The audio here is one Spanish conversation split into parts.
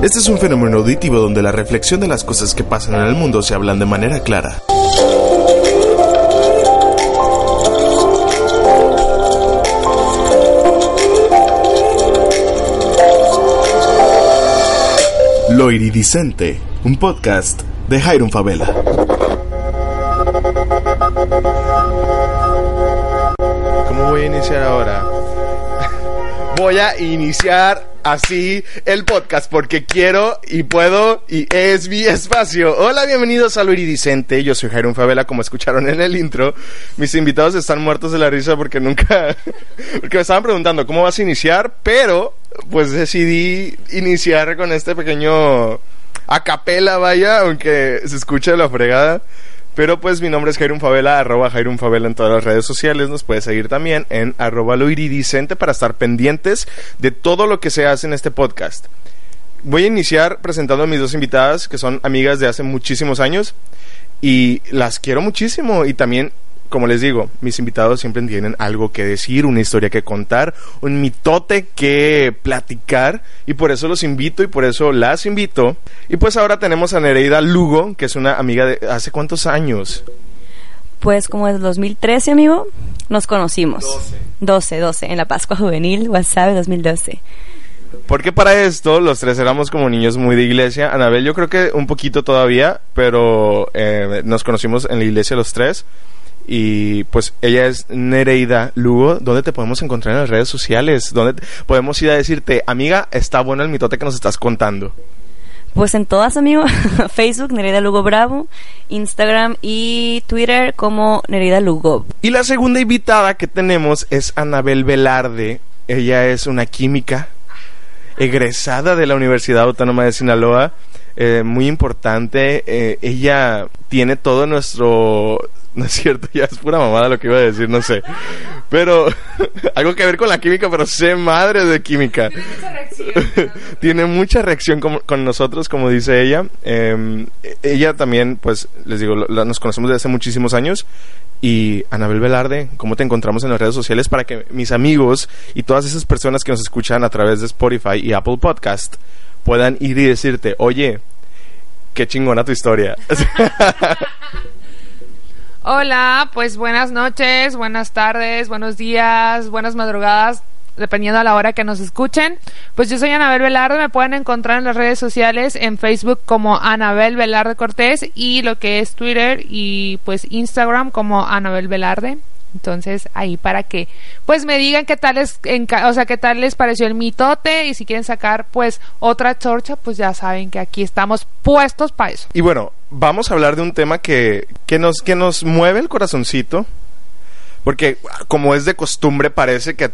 Este es un fenómeno auditivo donde la reflexión de las cosas que pasan en el mundo se hablan de manera clara. Lo Iridicente, un podcast de Jairon Favela. ¿Cómo voy a iniciar ahora? voy a iniciar así el podcast porque quiero y puedo y es mi espacio. Hola, bienvenidos a Lo Iridicente. Yo soy Jairo Favela, como escucharon en el intro. Mis invitados están muertos de la risa porque nunca... porque me estaban preguntando cómo vas a iniciar, pero pues decidí iniciar con este pequeño a capela, vaya, aunque se escuche la fregada. Pero pues mi nombre es Jairun Favela, arroba Jairun Favela en todas las redes sociales. Nos puedes seguir también en arroba lo iridicente para estar pendientes de todo lo que se hace en este podcast. Voy a iniciar presentando a mis dos invitadas, que son amigas de hace muchísimos años. Y las quiero muchísimo. Y también como les digo, mis invitados siempre tienen algo que decir, una historia que contar, un mitote que platicar y por eso los invito y por eso las invito. Y pues ahora tenemos a Nereida Lugo, que es una amiga de hace cuántos años. Pues como desde 2013, amigo, nos conocimos. 12. 12, en la Pascua Juvenil, WhatsApp 2012. Porque para esto los tres éramos como niños muy de iglesia. Anabel yo creo que un poquito todavía, pero eh, nos conocimos en la iglesia los tres. Y pues ella es Nereida Lugo. ¿Dónde te podemos encontrar en las redes sociales? ¿Dónde podemos ir a decirte, amiga, está bueno el mitote que nos estás contando? Pues en todas, amigo. Facebook, Nereida Lugo Bravo. Instagram y Twitter como Nereida Lugo. Y la segunda invitada que tenemos es Anabel Velarde. Ella es una química egresada de la Universidad Autónoma de Sinaloa. Eh, muy importante. Eh, ella tiene todo nuestro no es cierto, ya es pura mamada lo que iba a decir, no sé. Pero algo que ver con la química, pero sé madre de química. Tiene mucha reacción. Tiene mucha reacción con, nosotros, como dice ella. Em, ella también, pues, les digo, nos conocemos desde hace muchísimos años. Y Anabel Velarde, ¿cómo te encontramos en las redes sociales para que mis amigos y todas esas personas que nos escuchan a través de Spotify y Apple Podcast puedan ir y decirte, oye, qué chingona tu historia? Hola, pues buenas noches, buenas tardes, buenos días, buenas madrugadas, dependiendo a la hora que nos escuchen. Pues yo soy Anabel Velarde, me pueden encontrar en las redes sociales, en Facebook como Anabel Velarde Cortés y lo que es Twitter y pues Instagram como Anabel Velarde. Entonces, ahí para que pues me digan qué tal les o sea, qué tal les pareció el mitote y si quieren sacar pues otra chorcha, pues ya saben que aquí estamos puestos para eso. Y bueno, vamos a hablar de un tema que, que nos que nos mueve el corazoncito porque como es de costumbre parece que...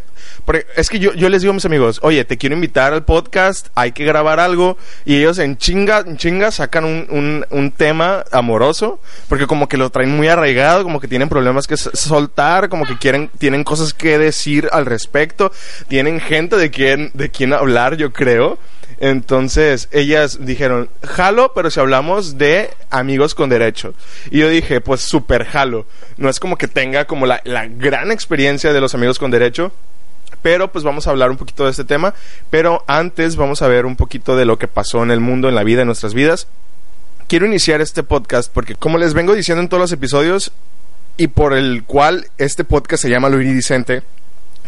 es que yo, yo les digo a mis amigos, oye, te quiero invitar al podcast, hay que grabar algo. Y ellos en chinga, en chinga sacan un, un, un tema amoroso. Porque como que lo traen muy arraigado, como que tienen problemas que soltar, como que quieren, tienen cosas que decir al respecto. Tienen gente de quien, de quien hablar, yo creo. Entonces, ellas dijeron, jalo, pero si hablamos de amigos con derecho. Y yo dije, pues súper jalo. No es como que tenga como la, la gran experiencia de los amigos con derecho, pero pues vamos a hablar un poquito de este tema. Pero antes vamos a ver un poquito de lo que pasó en el mundo, en la vida, en nuestras vidas. Quiero iniciar este podcast porque, como les vengo diciendo en todos los episodios, y por el cual este podcast se llama Lo Iridicente,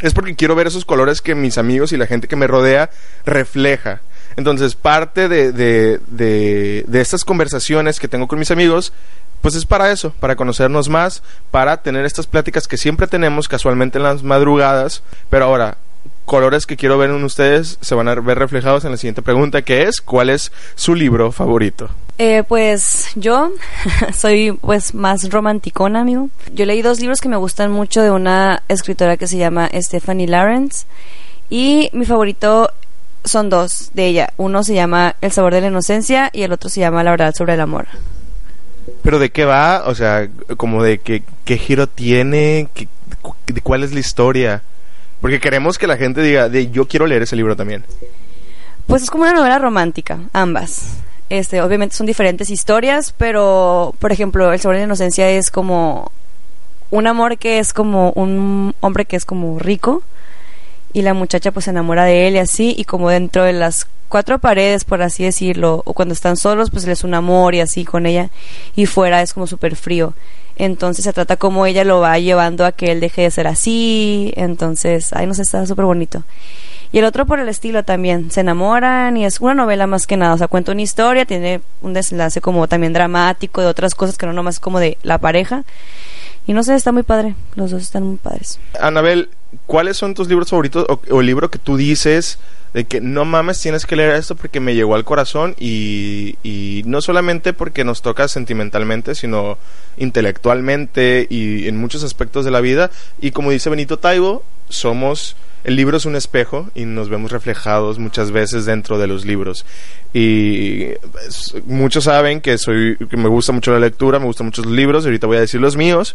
es porque quiero ver esos colores que mis amigos y la gente que me rodea refleja. Entonces, parte de, de, de, estas conversaciones que tengo con mis amigos, pues es para eso, para conocernos más, para tener estas pláticas que siempre tenemos casualmente en las madrugadas, pero ahora, colores que quiero ver en ustedes se van a ver reflejados en la siguiente pregunta, que es, ¿cuál es su libro favorito? Eh, pues yo soy pues más romanticona, amigo. Yo leí dos libros que me gustan mucho de una escritora que se llama Stephanie Lawrence y mi favorito son dos de ella. Uno se llama El sabor de la inocencia y el otro se llama La verdad sobre el amor. ¿Pero de qué va? O sea, como de qué, qué giro tiene, ¿Qué- de cuál es la historia. Porque queremos que la gente diga, de yo quiero leer ese libro también. Pues es como una novela romántica, ambas. Este, obviamente son diferentes historias, pero por ejemplo, El sabor de la inocencia es como un amor que es como un hombre que es como rico y la muchacha pues se enamora de él y así y como dentro de las cuatro paredes por así decirlo o cuando están solos pues él es un amor y así con ella y fuera es como súper frío entonces se trata como ella lo va llevando a que él deje de ser así entonces ay no sé está súper bonito y el otro por el estilo también se enamoran y es una novela más que nada o sea cuenta una historia tiene un desenlace como también dramático de otras cosas que no nomás como de la pareja y no sé está muy padre los dos están muy padres Anabel, ¿cuáles son tus libros favoritos o, o el libro que tú dices de que no mames, tienes que leer esto porque me llegó al corazón y, y no solamente porque nos toca sentimentalmente, sino intelectualmente y en muchos aspectos de la vida? Y como dice Benito Taibo, somos... El libro es un espejo y nos vemos reflejados muchas veces dentro de los libros. Y pues, muchos saben que soy que me gusta mucho la lectura, me gustan mucho los libros, y ahorita voy a decir los míos,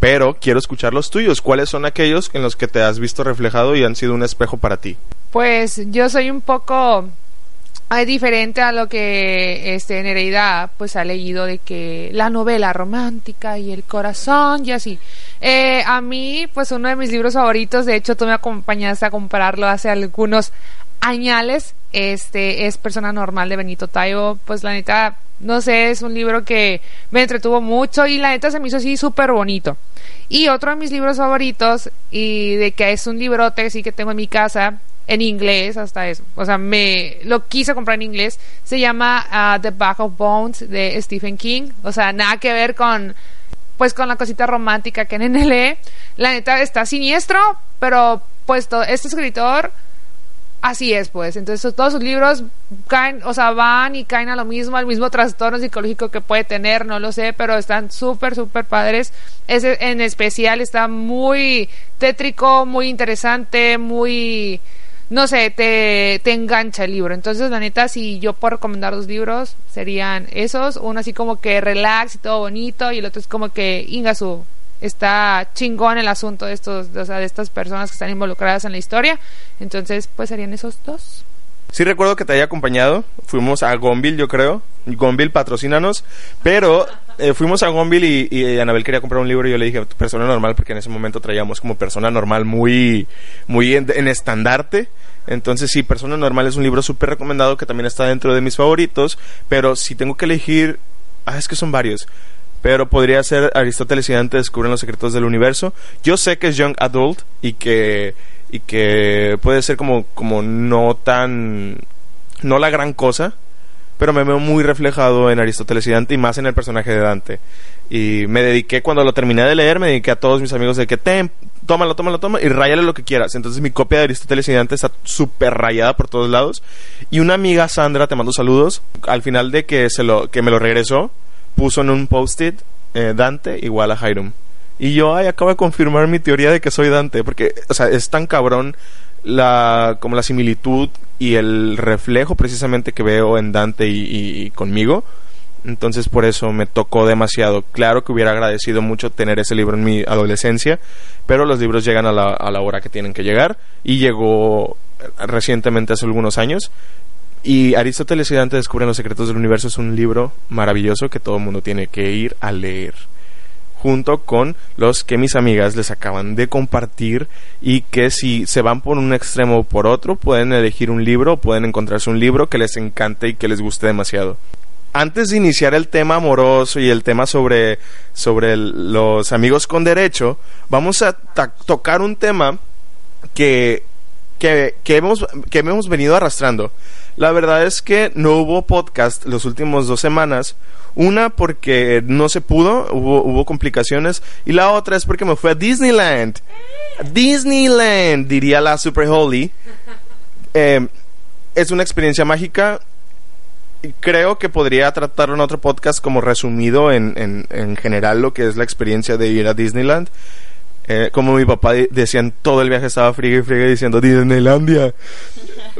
pero quiero escuchar los tuyos. ¿Cuáles son aquellos en los que te has visto reflejado y han sido un espejo para ti? Pues yo soy un poco ay, diferente a lo que este Nereida pues ha leído de que la novela romántica y el corazón y así. Eh, a mí pues uno de mis libros favoritos, de hecho tú me acompañaste a comprarlo hace algunos añales, este es Persona Normal de Benito Taibo, pues la neta no sé, es un libro que me entretuvo mucho y la neta se me hizo así súper bonito. Y otro de mis libros favoritos, y de que es un librote así que tengo en mi casa, en inglés hasta eso, o sea, me lo quise comprar en inglés, se llama ah, The Back of Bones de Stephen King, o sea, nada que ver con pues con la cosita romántica que en lee. La neta está siniestro, pero pues to- este escritor así es, pues. Entonces todos sus libros caen, o sea, van y caen a lo mismo, al mismo trastorno psicológico que puede tener, no lo sé, pero están súper, súper padres. Ese en especial está muy tétrico, muy interesante, muy no sé, te, te engancha el libro. Entonces, la neta, si yo puedo recomendar dos libros, serían esos. Uno así como que relax y todo bonito, y el otro es como que Ingasu está chingón el asunto de estos, o sea, de estas personas que están involucradas en la historia. Entonces, pues serían esos dos. Sí recuerdo que te haya acompañado. Fuimos a Gonville, yo creo. Gonville, patrocínanos. Pero eh, fuimos a Gonville y, y Anabel quería comprar un libro y yo le dije, persona normal, porque en ese momento traíamos como persona normal muy, muy en, en estandarte. Entonces sí, Persona Normal es un libro súper recomendado que también está dentro de mis favoritos. Pero si tengo que elegir... Ah, es que son varios. Pero podría ser Aristóteles y Dante descubren los secretos del universo. Yo sé que es Young Adult y que y que puede ser como, como no tan, no la gran cosa, pero me veo muy reflejado en Aristóteles y Dante y más en el personaje de Dante. Y me dediqué, cuando lo terminé de leer, me dediqué a todos mis amigos de que, ten, tómalo, tómalo, tómalo y ráyale lo que quieras. Entonces mi copia de Aristóteles y Dante está súper rayada por todos lados. Y una amiga, Sandra, te mando saludos, al final de que, se lo, que me lo regresó, puso en un post-it eh, Dante igual a Hiram. Y yo, ay, acabo de confirmar mi teoría de que soy Dante, porque, o sea, es tan cabrón la, como la similitud y el reflejo precisamente que veo en Dante y, conmigo. Entonces por eso me tocó demasiado. Claro que hubiera agradecido mucho tener ese libro en mi adolescencia, pero los libros llegan a la, a la hora que tienen que llegar y llegó eh, recientemente hace algunos años. Y Aristóteles y Dante descubren los secretos del universo es un libro maravilloso que todo el mundo tiene que ir a leer junto con los que mis amigas les acaban de compartir y que si se van por un extremo o por otro pueden elegir un libro, pueden encontrarse un libro que les encante y que les guste demasiado. Antes de iniciar el tema amoroso y el tema sobre, sobre los amigos con derecho, vamos a tocar un tema que, que, que hemos, que hemos venido arrastrando. La verdad es que no hubo podcast los últimos dos semanas. Una porque no se pudo, hubo, hubo complicaciones. Y la otra es porque me fui a Disneyland. Disneyland, diría la Super Holy. Eh, es una experiencia mágica. Creo que podría tratarlo en otro podcast como resumido en, en, en general lo que es la experiencia de ir a Disneyland. Eh, como mi papá de- decía todo el viaje estaba friga y friga diciendo Disneylandia.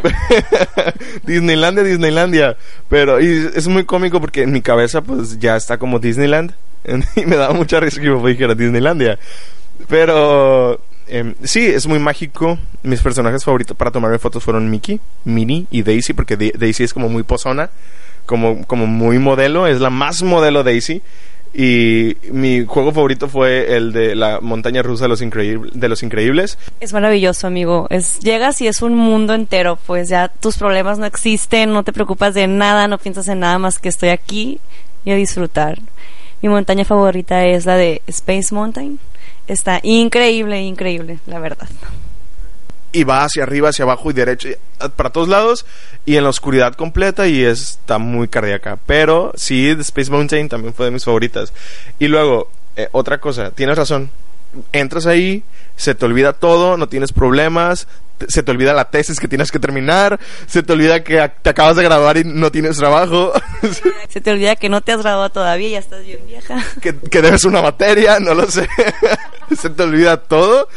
Disneylandia, Disneylandia. Pero es muy cómico porque en mi cabeza pues ya está como Disneyland. y me daba mucha risa que me dijera Disneylandia. Pero em, sí, es muy mágico. Mis personajes favoritos para tomarme fotos fueron Mickey, Minnie y Daisy, porque Daisy es como muy pozona, como, como muy modelo, es la más modelo Daisy. Y mi juego favorito fue el de la montaña rusa de los, de los increíbles. Es maravilloso, amigo. Es llegas y es un mundo entero, pues ya tus problemas no existen, no te preocupas de nada, no piensas en nada más que estoy aquí y a disfrutar. Mi montaña favorita es la de Space Mountain. Está increíble, increíble, la verdad. Y va hacia arriba, hacia abajo y derecho, y, ah, para todos lados y en la oscuridad completa y está muy cardíaca. Pero sí, The Space Mountain también fue de mis favoritas. Y luego, eh, otra cosa, tienes razón. Entras ahí, se te olvida todo, no tienes problemas, se te olvida la tesis que tienes que terminar, se te olvida que te acabas de graduar y no tienes trabajo, Se te olvida que no te has graduado todavía y ya estás bien vieja. que, que debes una materia, no lo sé. se te olvida todo.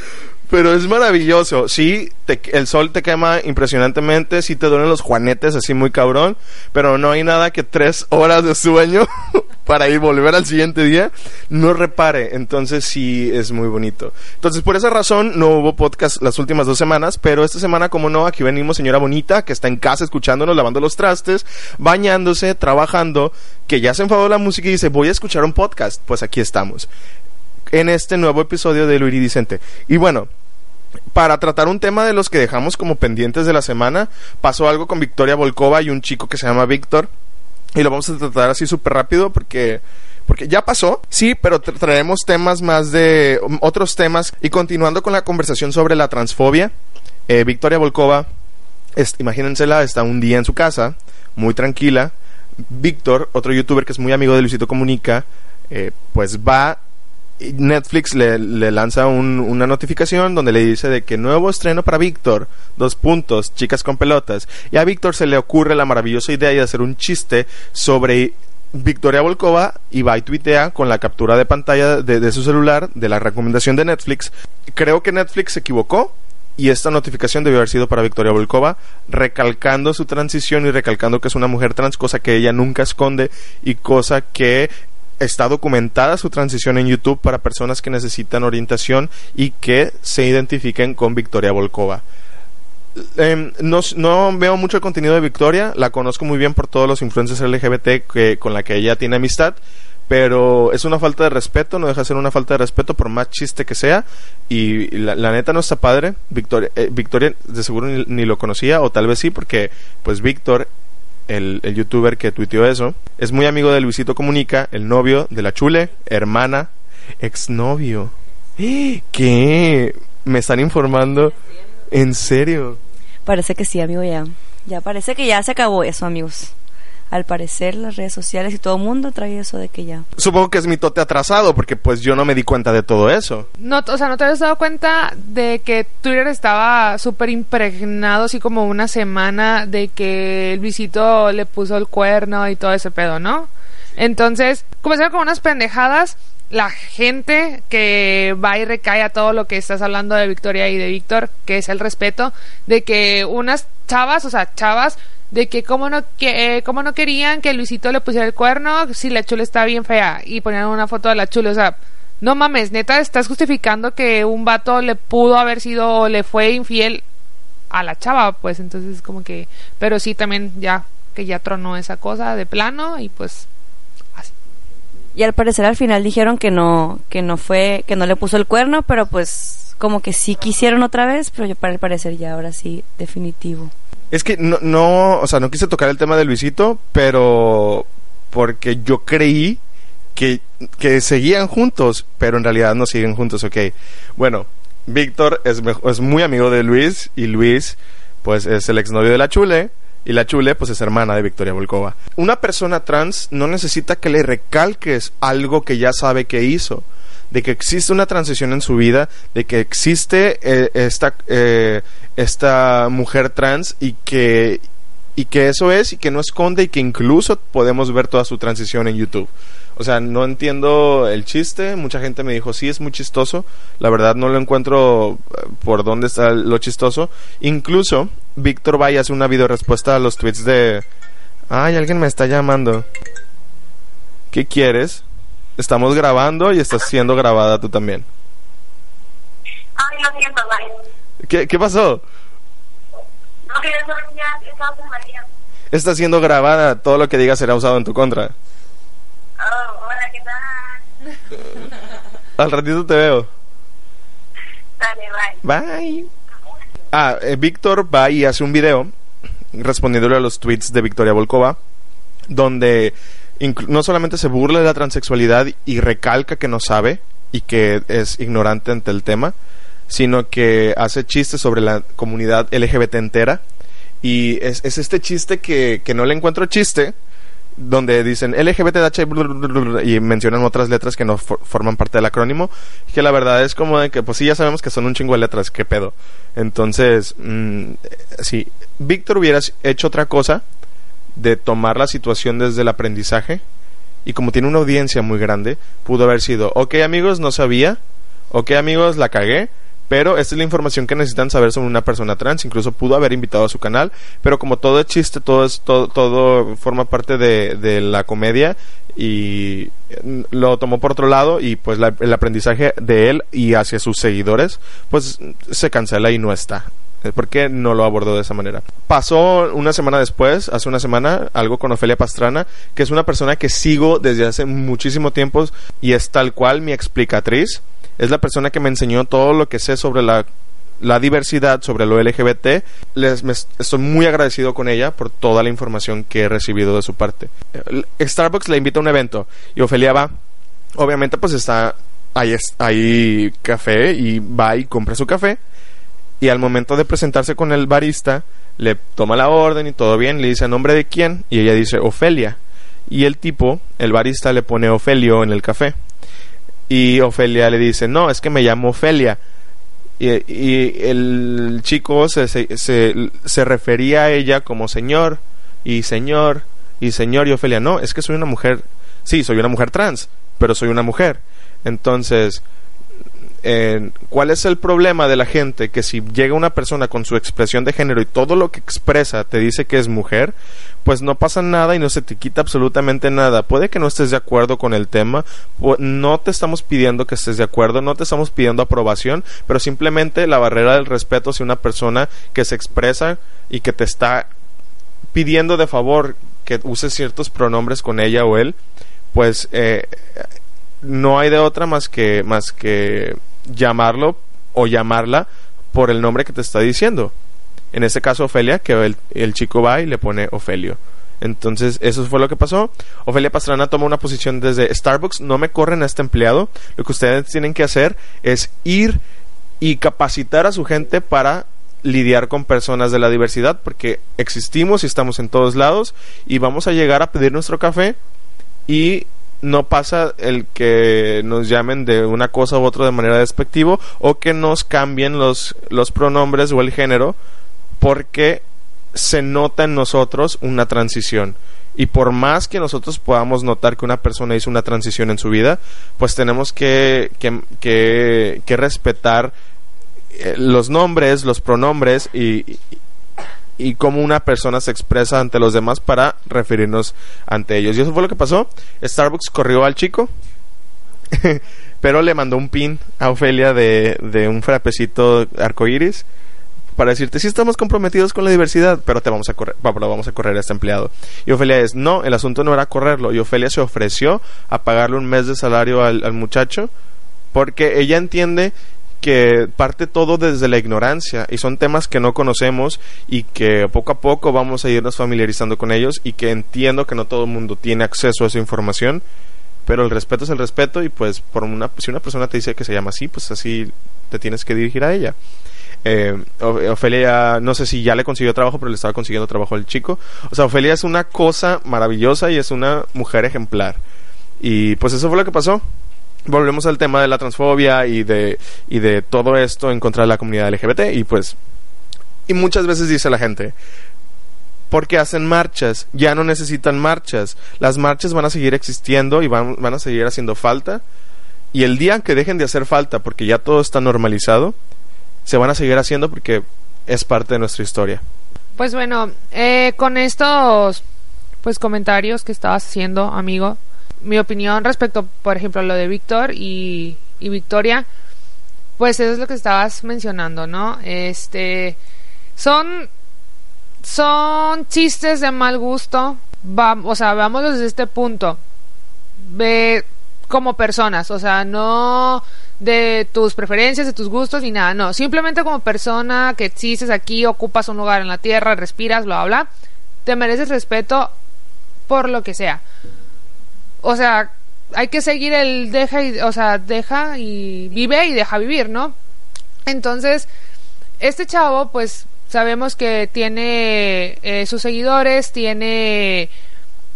Pero es maravilloso. Sí, te- el sol te quema impresionantemente. Sí te duelen los juanetes así muy cabrón. Pero no hay nada que tres horas de sueño para ir volver al siguiente día no repare. Entonces sí es muy bonito. Entonces por esa razón no hubo podcast las últimas dos semanas. Pero esta semana, como no, aquí venimos señora bonita que está en casa escuchándonos, lavando los trastes, bañándose, trabajando, que ya se enfadó la música y dice voy a escuchar un podcast. Pues aquí estamos en este nuevo episodio de Lo Iridicente. Y bueno, para tratar un tema de los que dejamos como pendientes de la semana, pasó algo con Victoria Volkova y un chico que se llama Víctor. Y lo vamos a tratar así súper rápido porque, porque ya pasó, sí, pero tra- traemos temas más de um, otros temas. Y continuando con la conversación sobre la transfobia, eh, Victoria Volkova, imagínensela, está un día en su casa, muy tranquila. Víctor, otro youtuber que es muy amigo de Luisito Comunica, eh, pues va Netflix le, le lanza un- una notificación donde le dice de que nuevo estreno para Víctor, dos puntos, chicas con pelotas. Y a Víctor se le ocurre la maravillosa idea de hacer un chiste sobre Victoria Volkova y va y tuitea con la captura de pantalla de, de su celular de la recomendación de Netflix. Creo que Netflix se equivocó y esta notificación debió haber sido para Victoria Volkova, recalcando su transición y recalcando que es una mujer trans, cosa que ella nunca esconde y cosa que está documentada su transición en YouTube para personas que necesitan orientación y que se identifiquen con Victoria Volkova. Em, no, no veo mucho el contenido de Victoria, la conozco muy bien por todos los influencers LGBT que, con la que ella tiene amistad, pero es una falta de respeto, no deja de ser una falta de respeto por más chiste que sea, y la, la neta no está padre. Victoria, eh, Victoria de seguro ni, ni lo conocía, o tal vez sí, porque pues Víctor, el, el youtuber que tuiteó eso, es muy amigo de Luisito Comunica, el novio de la Chule, hermana, exnovio. ¿Qué? Me están informando. ¿En serio? Parece que sí, amigo, ya. Ya parece que ya se acabó eso, amigos. Al parecer, las redes sociales y todo el mundo trae eso de que ya. Supongo que es mi tote atrasado, porque pues yo no me di cuenta de todo eso. No, o sea, ¿no te habías dado cuenta de que Twitter estaba súper impregnado, así como una semana, de que el visito le puso el cuerno y todo ese pedo, ¿no? Entonces, comenzaron con unas pendejadas. La gente que va y recae a todo lo que estás hablando de Victoria y de Víctor, que es el respeto, de que unas chavas, o sea, chavas, de que cómo no, que, eh, cómo no querían que Luisito le pusiera el cuerno si la chula está bien fea y ponían una foto de la chula, o sea, no mames, neta, estás justificando que un vato le pudo haber sido o le fue infiel a la chava, pues entonces como que, pero sí también ya que ya tronó esa cosa de plano y pues así. Y al parecer al final dijeron que no, que no fue, que no le puso el cuerno, pero pues como que sí quisieron otra vez, pero yo para el parecer ya ahora sí, definitivo. Es que no, no, o sea, no quise tocar el tema de Luisito, pero porque yo creí que, que seguían juntos, pero en realidad no siguen juntos, ok. Bueno, Víctor es, es muy amigo de Luis y Luis, pues es el exnovio de la Chule. Y la Chule, pues es hermana de Victoria Volkova. Una persona trans no necesita que le recalques algo que ya sabe que hizo. De que existe una transición en su vida, de que existe eh, esta, eh, esta mujer trans y que, y que eso es y que no esconde y que incluso podemos ver toda su transición en YouTube. O sea, no entiendo el chiste. Mucha gente me dijo, sí, es muy chistoso. La verdad no lo encuentro eh, por dónde está lo chistoso. Incluso, Víctor Valle hace una video respuesta a los tweets de... Ay, alguien me está llamando. ¿Qué quieres? Estamos grabando y estás siendo grabada tú también. Ay, lo siento, bye. ¿Qué, qué pasó? No, que ya estaba con María. Está siendo grabada. Todo lo que digas será usado en tu contra. Oh, hola, ¿qué tal? Al ratito te veo. Dale, bye. Bye. Ah, eh, Víctor va y hace un video respondiéndole a los tweets de Victoria Volkova, donde no solamente se burla de la transexualidad y recalca que no sabe y que es ignorante ante el tema, sino que hace chistes sobre la comunidad LGBT entera. Y es, es este chiste que, que no le encuentro chiste, donde dicen LGBTH y mencionan otras letras que no for- forman parte del acrónimo, que la verdad es como de que, pues sí, ya sabemos que son un chingo de letras, qué pedo. Entonces, mm, si Víctor hubiera hecho otra cosa, de tomar la situación desde el aprendizaje, y como tiene una audiencia muy grande, pudo haber sido, ok amigos, no sabía, ok amigos, la cagué, pero esta es la información que necesitan saber sobre una persona trans. Incluso pudo haber invitado a su canal, pero como todo es chiste, todo es todo, todo forma parte de, de la comedia. Y mm, lo tomó por otro lado y pues la- el aprendizaje de él y hacia sus seguidores pues se cancela y no está. ¿Por qué no lo abordó de esa manera? Pasó una semana después, hace una semana, algo con Ofelia Pastrana, que es una persona que sigo desde hace muchísimo tiempo y es tal cual mi explicatriz. Es la persona que me enseñó todo lo que sé sobre la, la diversidad, sobre lo LGBT. Les, estoy muy agradecido con ella por toda la información que he recibido de su parte. Eh, Starbucks le invita a un evento y Ofelia va. Obviamente pues está ahí, ahí café y va y compra su café y al momento de presentarse con el barista le toma la orden y todo bien, le dice a nombre de quién y ella dice Ofelia y el tipo, el barista le pone Ofelio en el café. Y Ofelia le dice no, es que me llamo Ofelia y, y el chico se, se, se, se refería a ella como señor y señor y señor y Ofelia no, es que soy una mujer, sí, soy una mujer trans, pero soy una mujer entonces eh, ¿cuál es el problema de la gente que si llega una persona con su expresión de género y todo lo que expresa te dice que es mujer, pues no pasa nada y no se te quita absolutamente nada. Puede que no estés de acuerdo con el tema, no te estamos pidiendo que estés de acuerdo, no te estamos pidiendo aprobación, pero simplemente la barrera del respeto hacia una persona que se expresa y que te está pidiendo de favor que uses ciertos pronombres con ella o él, pues eh, no hay de otra más que más que llamarlo o llamarla por el nombre que te está diciendo. En este caso Ofelia, que el, el chico va y le pone Ofelio. Entonces, eso fue lo que pasó. Ofelia Pastrana toma una posición desde Starbucks, no me corren a este empleado. Lo que ustedes tienen que hacer es ir y capacitar a su gente para lidiar con personas de la diversidad, porque existimos y estamos en todos lados y vamos a llegar a pedir nuestro café y no pasa el que nos llamen de una cosa u otra de manera despectivo o que nos cambien los, los pronombres o el género porque se nota en nosotros una transición. Y por más que nosotros podamos notar que una persona hizo una transición en su vida, pues tenemos que, que, que, que respetar eh, los nombres, los pronombres y, y, cómo una persona se expresa ante los demás para referirnos ante ellos. Y eso fue lo que pasó. Starbucks corrió al chico, pero le mandó un pin a Ofelia de, de un frapecito arcoíris para decirte, sí estamos comprometidos con la diversidad, pero te vamos a correr, vamos a correr a este empleado. Y Ofelia es, no, el asunto no era correrlo. Y Ofelia se ofreció a pagarle un mes de salario al, al muchacho porque ella entiende que parte todo desde la ignorancia y son temas que no conocemos y que poco a poco vamos a irnos familiarizando con ellos y que entiendo que no todo el mundo tiene acceso a esa información pero el respeto es el respeto y pues por una si una persona te dice que se llama así pues así te tienes que dirigir a ella. Eh, Ofelia no sé si ya le consiguió trabajo pero le estaba consiguiendo trabajo al chico. O sea Ofelia es una cosa maravillosa y es una mujer ejemplar. Y pues eso fue lo que pasó volvemos al tema de la transfobia y de, y de todo esto en contra de la comunidad LGBT y pues y muchas veces dice la gente porque hacen marchas, ya no necesitan marchas. Las marchas van a seguir existiendo y van, van a seguir haciendo falta. Y el día que dejen de hacer falta, porque ya todo está normalizado, se van a seguir haciendo porque es parte de nuestra historia. Pues bueno, eh, con estos pues comentarios que estabas haciendo, amigo, mi opinión respecto, por ejemplo, a lo de Víctor y, Victoria, pues eso es lo que estabas mencionando, ¿no? Este, son, son chistes de mal gusto, va, o sea, vamos desde este punto, ve como personas, o sea, no de tus preferencias, de tus gustos ni nada, no, simplemente como persona que existes aquí, ocupas un lugar en la tierra, respiras, bla, bla, bla, te mereces respeto por lo que sea. O sea, hay que seguir el deja y, o sea, deja y vive y deja vivir, ¿no? Entonces, este chavo, pues, sabemos que tiene eh, sus seguidores, tiene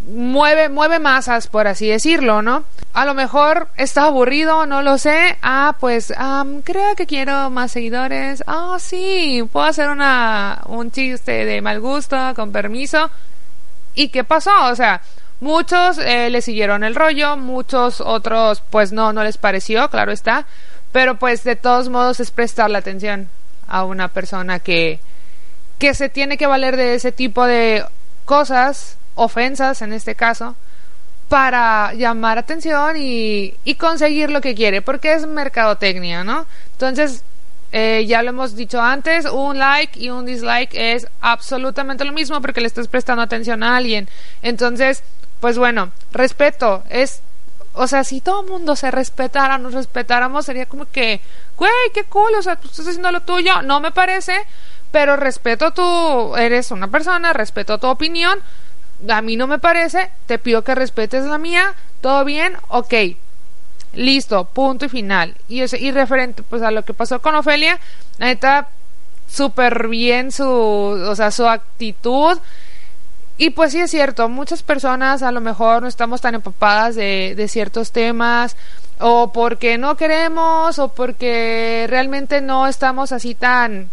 mueve, mueve masas, por así decirlo, ¿no? A lo mejor está aburrido, no lo sé. Ah, pues creo que quiero más seguidores. Ah, sí, puedo hacer una, un chiste de mal gusto, con permiso. ¿Y qué pasó? O sea, muchos eh, le siguieron el rollo, muchos otros pues no, no les pareció, claro está. Pero pues de todos modos es prestar la atención a una persona que, que se tiene que valer de ese tipo de cosas ofensas en este caso, para llamar atención y, y conseguir lo que quiere, porque es mercadotecnia, ¿no? Entonces, eh, ya lo hemos dicho antes, un like y un dislike es absolutamente lo mismo porque le estás prestando atención a alguien. Entonces, pues bueno, respeto es, o sea, si todo el mundo se respetara, nos respetáramos, sería como que, güey, qué cool, o sea, tú estás haciendo lo tuyo, no me parece, pero respeto tu, eres una persona, respeto tu opinión, a mí no me parece, te pido que respetes la mía, todo bien, ok, listo, punto y final. Y, y referente pues a lo que pasó con Ofelia, neta, súper bien su, o sea, su actitud. Y pues sí es cierto, muchas personas a lo mejor no estamos tan empapadas de, de ciertos temas, o porque no queremos, o porque realmente no estamos así tan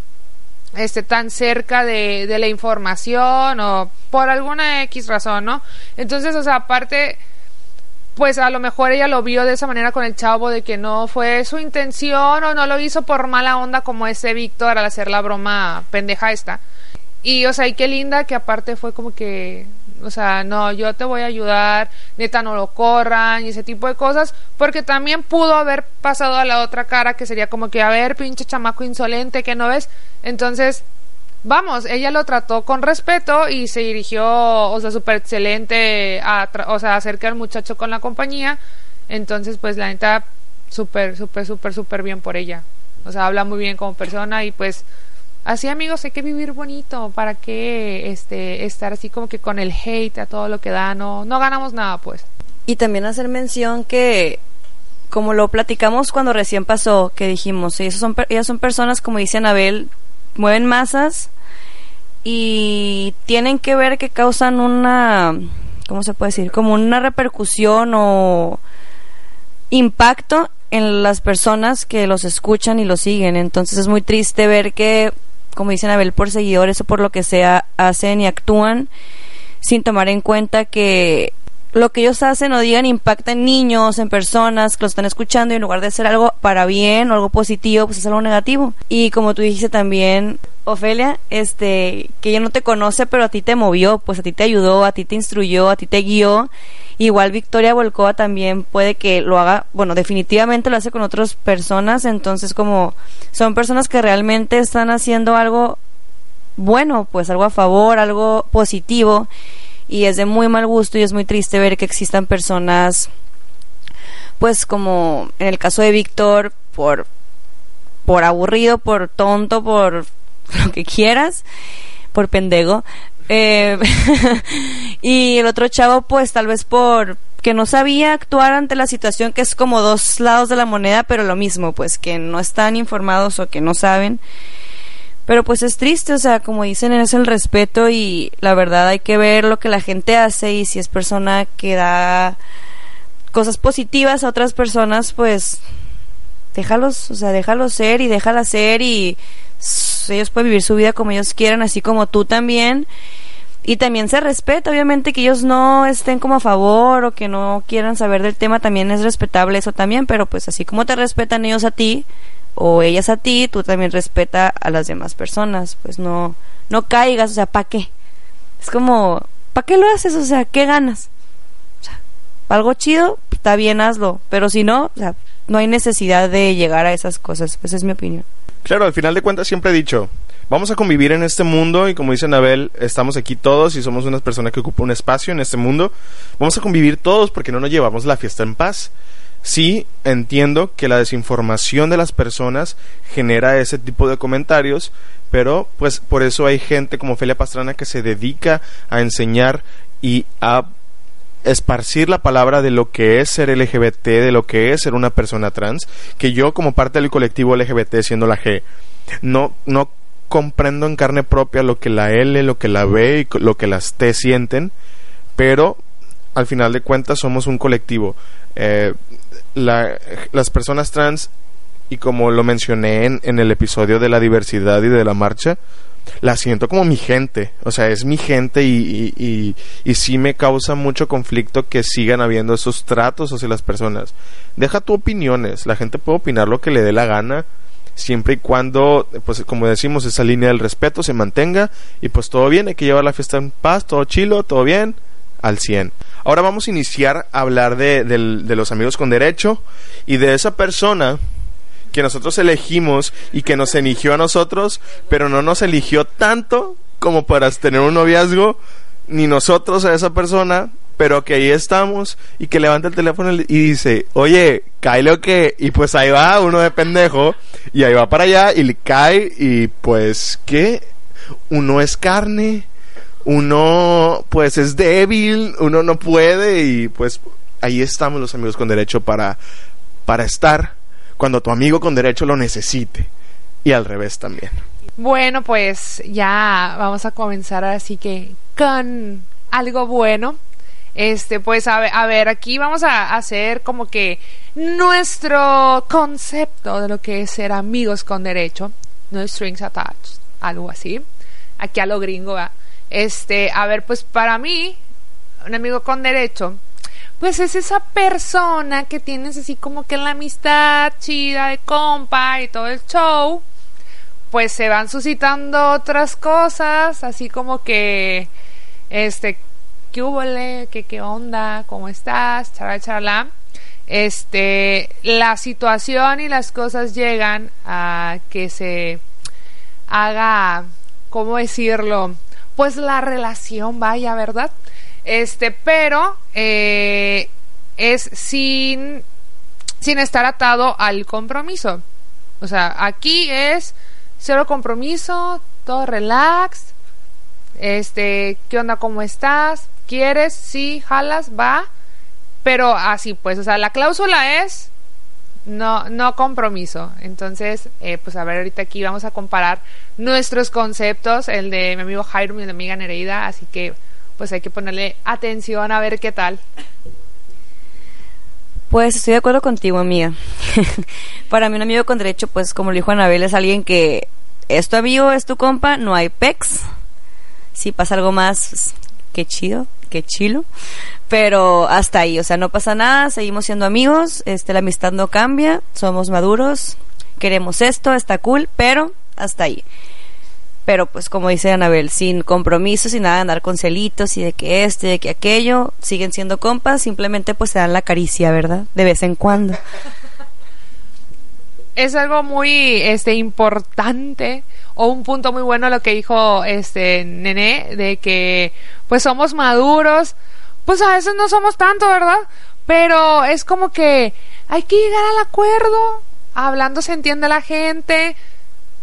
este tan cerca de, de la información o por alguna X razón, ¿no? Entonces, o sea, aparte, pues a lo mejor ella lo vio de esa manera con el chavo de que no fue su intención o no lo hizo por mala onda como ese Víctor al hacer la broma pendeja esta. Y, o sea, y qué linda que aparte fue como que o sea, no, yo te voy a ayudar, neta no lo corran y ese tipo de cosas, porque también pudo haber pasado a la otra cara que sería como que, a ver, pinche chamaco insolente que no ves. Entonces, vamos, ella lo trató con respeto y se dirigió, o sea, súper excelente, a o sea, acerca al muchacho con la compañía. Entonces, pues la neta, súper, súper, súper, súper bien por ella. O sea, habla muy bien como persona y pues Así amigos, hay que vivir bonito, ¿para qué este, estar así como que con el hate a todo lo que da? No, no ganamos nada pues. Y también hacer mención que, como lo platicamos cuando recién pasó, que dijimos, ellas son, ellas son personas, como dice Anabel, mueven masas y tienen que ver que causan una, ¿cómo se puede decir? Como una repercusión o impacto en las personas que los escuchan y los siguen. Entonces es muy triste ver que como dicen Abel, por seguidores o por lo que sea, hacen y actúan sin tomar en cuenta que lo que ellos hacen o digan impacta en niños, en personas que lo están escuchando y en lugar de hacer algo para bien o algo positivo, pues es algo negativo. Y como tú dijiste también, Ofelia, este, que ella no te conoce, pero a ti te movió, pues a ti te ayudó, a ti te instruyó, a ti te guió Igual Victoria Volcova también puede que lo haga, bueno, definitivamente lo hace con otras personas, entonces como son personas que realmente están haciendo algo bueno, pues algo a favor, algo positivo y es de muy mal gusto y es muy triste ver que existan personas pues como en el caso de Víctor por por aburrido, por tonto, por lo que quieras, por pendejo, eh, y el otro chavo, pues tal vez por que no sabía actuar ante la situación, que es como dos lados de la moneda, pero lo mismo, pues que no están informados o que no saben. Pero pues es triste, o sea, como dicen, es el respeto y la verdad hay que ver lo que la gente hace y si es persona que da cosas positivas a otras personas, pues déjalos, o sea, déjalos ser y déjala ser y ellos pueden vivir su vida como ellos quieran, así como tú también y también se respeta, obviamente que ellos no estén como a favor o que no quieran saber del tema, también es respetable eso también, pero pues así como te respetan ellos a ti o ellas a ti, tú también respeta a las demás personas, pues no no caigas, o sea, ¿para qué? Es como, ¿para qué lo haces? O sea, ¿qué ganas? O sea, algo chido, está bien, hazlo, pero si no, o sea, no hay necesidad de llegar a esas cosas, pues es mi opinión. Claro, al final de cuentas siempre he dicho, vamos a convivir en este mundo y como dice Anabel, estamos aquí todos y somos unas personas que ocupan un espacio en este mundo. Vamos a convivir todos porque no nos llevamos la fiesta en paz. Sí, entiendo que la desinformación de las personas genera ese tipo de comentarios, pero pues por eso hay gente como Felia Pastrana que se dedica a enseñar y a esparcir la palabra de lo que es ser LGBT, de lo que es ser una persona trans, que yo como parte del colectivo LGBT siendo la G, no, no comprendo en carne propia lo que la L, lo que la B y lo que las T sienten, pero al final de cuentas somos un colectivo. Eh, la- las personas trans, y como lo mencioné en, el episodio de la diversidad y de la marcha, la siento como mi gente, o sea, es mi gente y, y, y, y sí me causa mucho conflicto que sigan habiendo esos tratos hacia las personas. Deja tu opiniones, la gente puede opinar lo que le dé la gana, siempre y cuando, pues como decimos, esa línea del respeto se mantenga y pues todo bien, hay que llevar la fiesta en paz, todo chilo, todo bien, al 100. Ahora vamos a iniciar a hablar de, del- de los amigos con derecho y de esa persona que nosotros elegimos y que nos eligió a nosotros, pero no nos eligió tanto como para tener un noviazgo, ni nosotros a esa persona, pero que ahí estamos y que levanta el teléfono y dice, oye, cae lo que, y pues ahí va uno de pendejo, y ahí va para allá y le cae, y pues, ¿qué? Uno es carne, uno pues es débil, uno no puede, y pues ahí estamos los amigos con derecho para, para estar cuando tu amigo con derecho lo necesite. Y al revés también. Bueno, pues ya vamos a comenzar así que con algo bueno. Este, pues a ver, a ver, aquí vamos a hacer como que nuestro concepto de lo que es ser amigos con derecho, no strings attached, algo así. Aquí a lo gringo, ¿va? Este, a ver, pues para mí, un amigo con derecho, pues es esa persona que tienes así como que la amistad chida de compa y todo el show, pues se van suscitando otras cosas, así como que, este, ¿qué hubo, ¿Qué, qué onda? ¿Cómo estás? Charala, charala. Este, la situación y las cosas llegan a que se haga, ¿cómo decirlo? Pues la relación vaya, ¿verdad? Este, pero eh, es sin, sin estar atado al compromiso. O sea, aquí es cero compromiso, todo relax. Este, ¿qué onda? ¿Cómo estás? ¿Quieres? Sí, jalas, va. Pero así pues, o sea, la cláusula es no, no compromiso. Entonces, eh, pues a ver, ahorita aquí vamos a comparar nuestros conceptos, el de mi amigo Jairo y mi amiga Nereida, así que pues hay que ponerle atención a ver qué tal. Pues estoy de acuerdo contigo, amiga. Para mí un amigo con derecho, pues como lo dijo Anabel, es alguien que es tu amigo, es tu compa, no hay pex. Si pasa algo más, pues, qué chido, qué chilo. Pero hasta ahí, o sea, no pasa nada, seguimos siendo amigos, este, la amistad no cambia, somos maduros, queremos esto, está cool, pero hasta ahí. Pero pues como dice Anabel, sin compromiso, sin nada de andar con celitos y de que este, de que aquello, siguen siendo compas, simplemente pues se dan la caricia, ¿verdad? De vez en cuando. Es algo muy este importante o un punto muy bueno lo que dijo este Nene de que pues somos maduros, pues a veces no somos tanto, ¿verdad? Pero es como que hay que llegar al acuerdo, hablando se entiende la gente,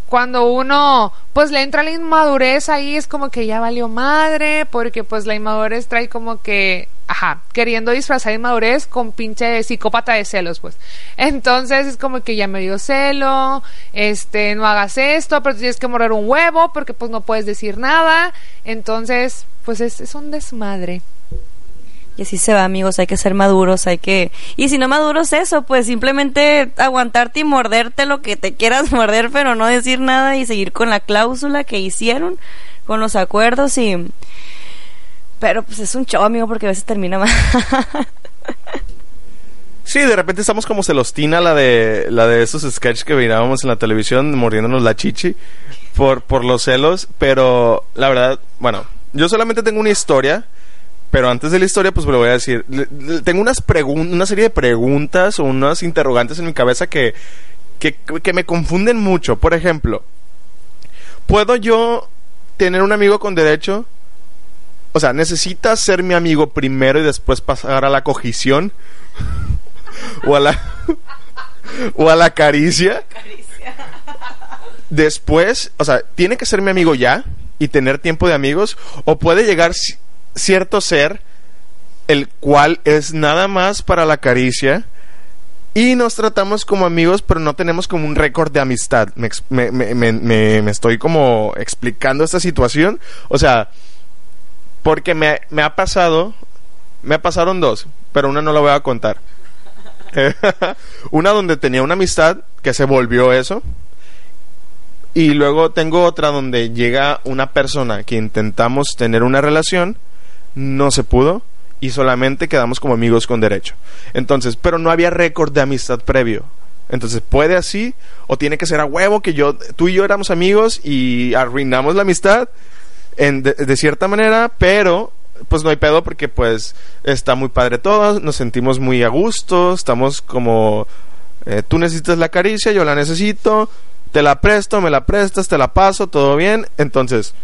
cuando uno pues le entra la inmadurez ahí es como que ya valió madre porque pues la inmadurez trae como que ajá queriendo disfrazar inmadurez con pinche psicópata de celos pues. Entonces es como que ya me dio celo este no hagas esto pero tienes que morder un huevo porque pues no puedes decir nada. Entonces pues es, es un desmadre Y así se va, amigos, hay que ser maduros, hay que... Y si no maduros, eso, pues simplemente aguantarte y morderte lo que te quieras morder, pero no decir nada y seguir con la cláusula que hicieron, con los acuerdos y... Pero pues es un show, amigo, porque a veces termina mal. Sí, de repente estamos como Celostina, la de la de esos sketches que mirábamos en la televisión, mordiéndonos la chichi por, por los celos, pero la verdad, bueno, yo solamente tengo una historia, pero antes de la historia, pues me lo voy a decir. Le- le- Tengo unas una serie de preguntas o unas interrogantes en mi cabeza que, que, que me confunden mucho. Por ejemplo, ¿puedo yo tener un amigo con derecho? O sea, ¿necesitas ser mi amigo primero y después pasar a la cogición? o a la o a la caricia. Después, o sea, tiene que ser mi amigo ya y tener tiempo de amigos o puede llegar cierto ser el cual es nada más para la caricia y nos tratamos como amigos, pero no tenemos como un récord de amistad. Me, me- me- me estoy como explicando esta situación. O sea, porque me, me ha pasado, me pasaron dos, pero una no la voy a contar. una donde tenía una amistad que se volvió eso. Y luego tengo otra donde llega una persona que intentamos tener una relación, no se pudo y solamente quedamos como amigos con derecho. Entonces, pero no había récord de amistad previo. Entonces, puede así o tiene que ser a huevo que yo tú y yo éramos amigos y arruinamos la amistad en, de, cierta manera, pero pues no hay pedo porque pues está muy padre todo, nos sentimos muy a gusto, estamos como eh, tú necesitas la caricia, yo la necesito, te la presto, me la prestas, te la paso, todo bien, entonces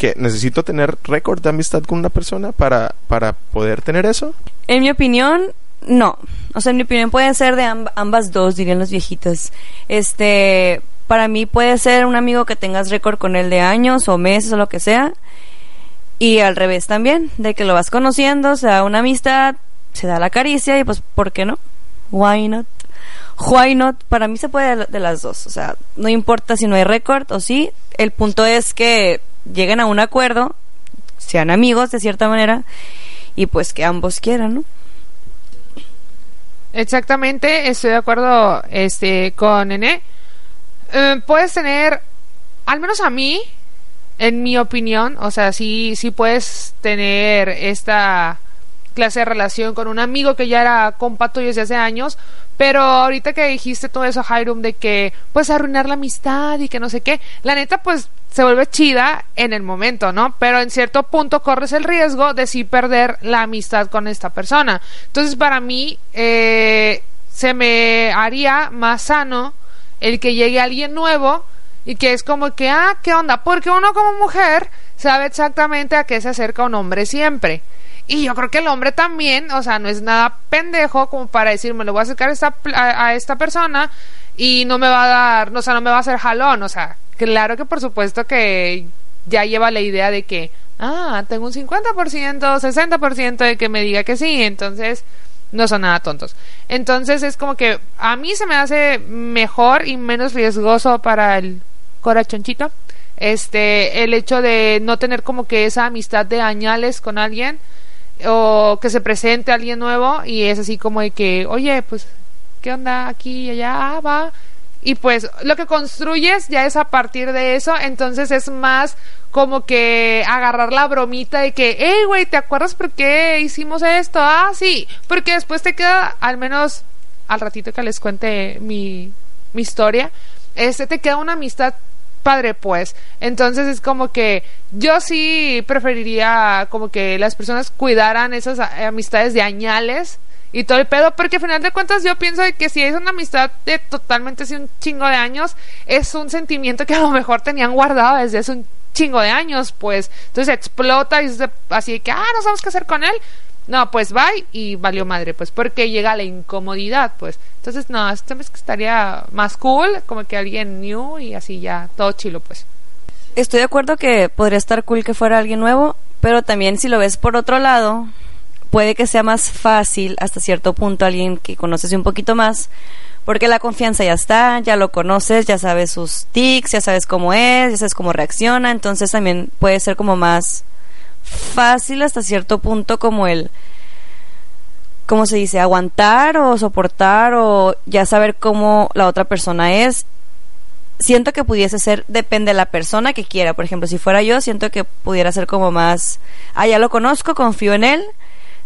que necesito tener récord de amistad con una persona para para poder tener eso. En mi opinión, no. O sea, en mi opinión pueden ser de amb- ambas dos, dirían los viejitos. Este, para mí puede ser un amigo que tengas récord con él de años o meses o lo que sea. Y al revés también, de que lo vas conociendo, se da una amistad, se da la caricia y pues, ¿por qué no? Why not? Why not? Para mí se puede de- las dos. O sea, no importa si no hay récord o sí. El punto es que lleguen a un acuerdo, sean amigos de cierta manera y pues que ambos quieran, ¿no? Exactamente, estoy de acuerdo este con Nene. Eh, puedes tener, al menos a mí, en mi opinión, o sea, sí, sí puedes tener esta clase de relación con un amigo que ya era compa tuyo desde hace años, pero ahorita que dijiste todo eso, Jairum, de que pues arruinar la amistad y que no sé qué, la neta pues se vuelve chida en el momento, ¿no? Pero en cierto punto corres el riesgo de sí perder la amistad con esta persona. Entonces para mí eh, se me haría más sano el que llegue alguien nuevo y que es como que, ah, ¿qué onda? Porque uno como mujer sabe exactamente a qué se acerca un hombre siempre. Y yo creo que el hombre también, o sea, no es nada pendejo como para decir, me lo voy a acercar a esta, a, a esta persona y no me va a dar, o sea, no me va a hacer jalón, o sea, claro que por supuesto que ya lleva la idea de que, ah, tengo un 50%, 60% de que me diga que sí, entonces no son nada tontos. Entonces es como que a mí se me hace mejor y menos riesgoso para el corachoncito este el hecho de no tener como que esa amistad de añales con alguien o que se presente alguien nuevo y es así como de que oye pues qué onda aquí y allá Ah, va y pues lo que construyes ya es a partir de eso entonces es más como que agarrar la bromita de que hey güey te acuerdas por qué hicimos esto ah sí porque después te queda al menos al ratito que les cuente mi mi historia este te queda una amistad padre pues. Entonces es como que yo sí preferiría como que las personas cuidaran esas amistades de añales y todo el pedo porque al final de cuentas yo pienso que si es una amistad de totalmente así un chingo de años es un sentimiento que a lo mejor tenían guardado desde hace un chingo de años pues. Entonces explota y es de- así que ah no sabemos qué hacer con él no, pues bye y valió madre, pues porque llega la incomodidad, pues. Entonces, no, esto es que estaría más cool, como que alguien new y así ya, todo chilo, pues. Estoy de acuerdo que podría estar cool que fuera alguien nuevo, pero también si lo ves por otro lado, puede que sea más fácil hasta cierto punto alguien que conoces un poquito más, porque la confianza ya está, ya lo conoces, ya sabes sus tics, ya sabes cómo es, ya sabes cómo reacciona, entonces también puede ser como más fácil hasta cierto punto como el ¿cómo se dice? aguantar o soportar o ya saber cómo la otra persona es siento que pudiese ser, depende de la persona que quiera. Por ejemplo, si fuera yo, siento que pudiera ser como más, ah, ya lo conozco, confío en él,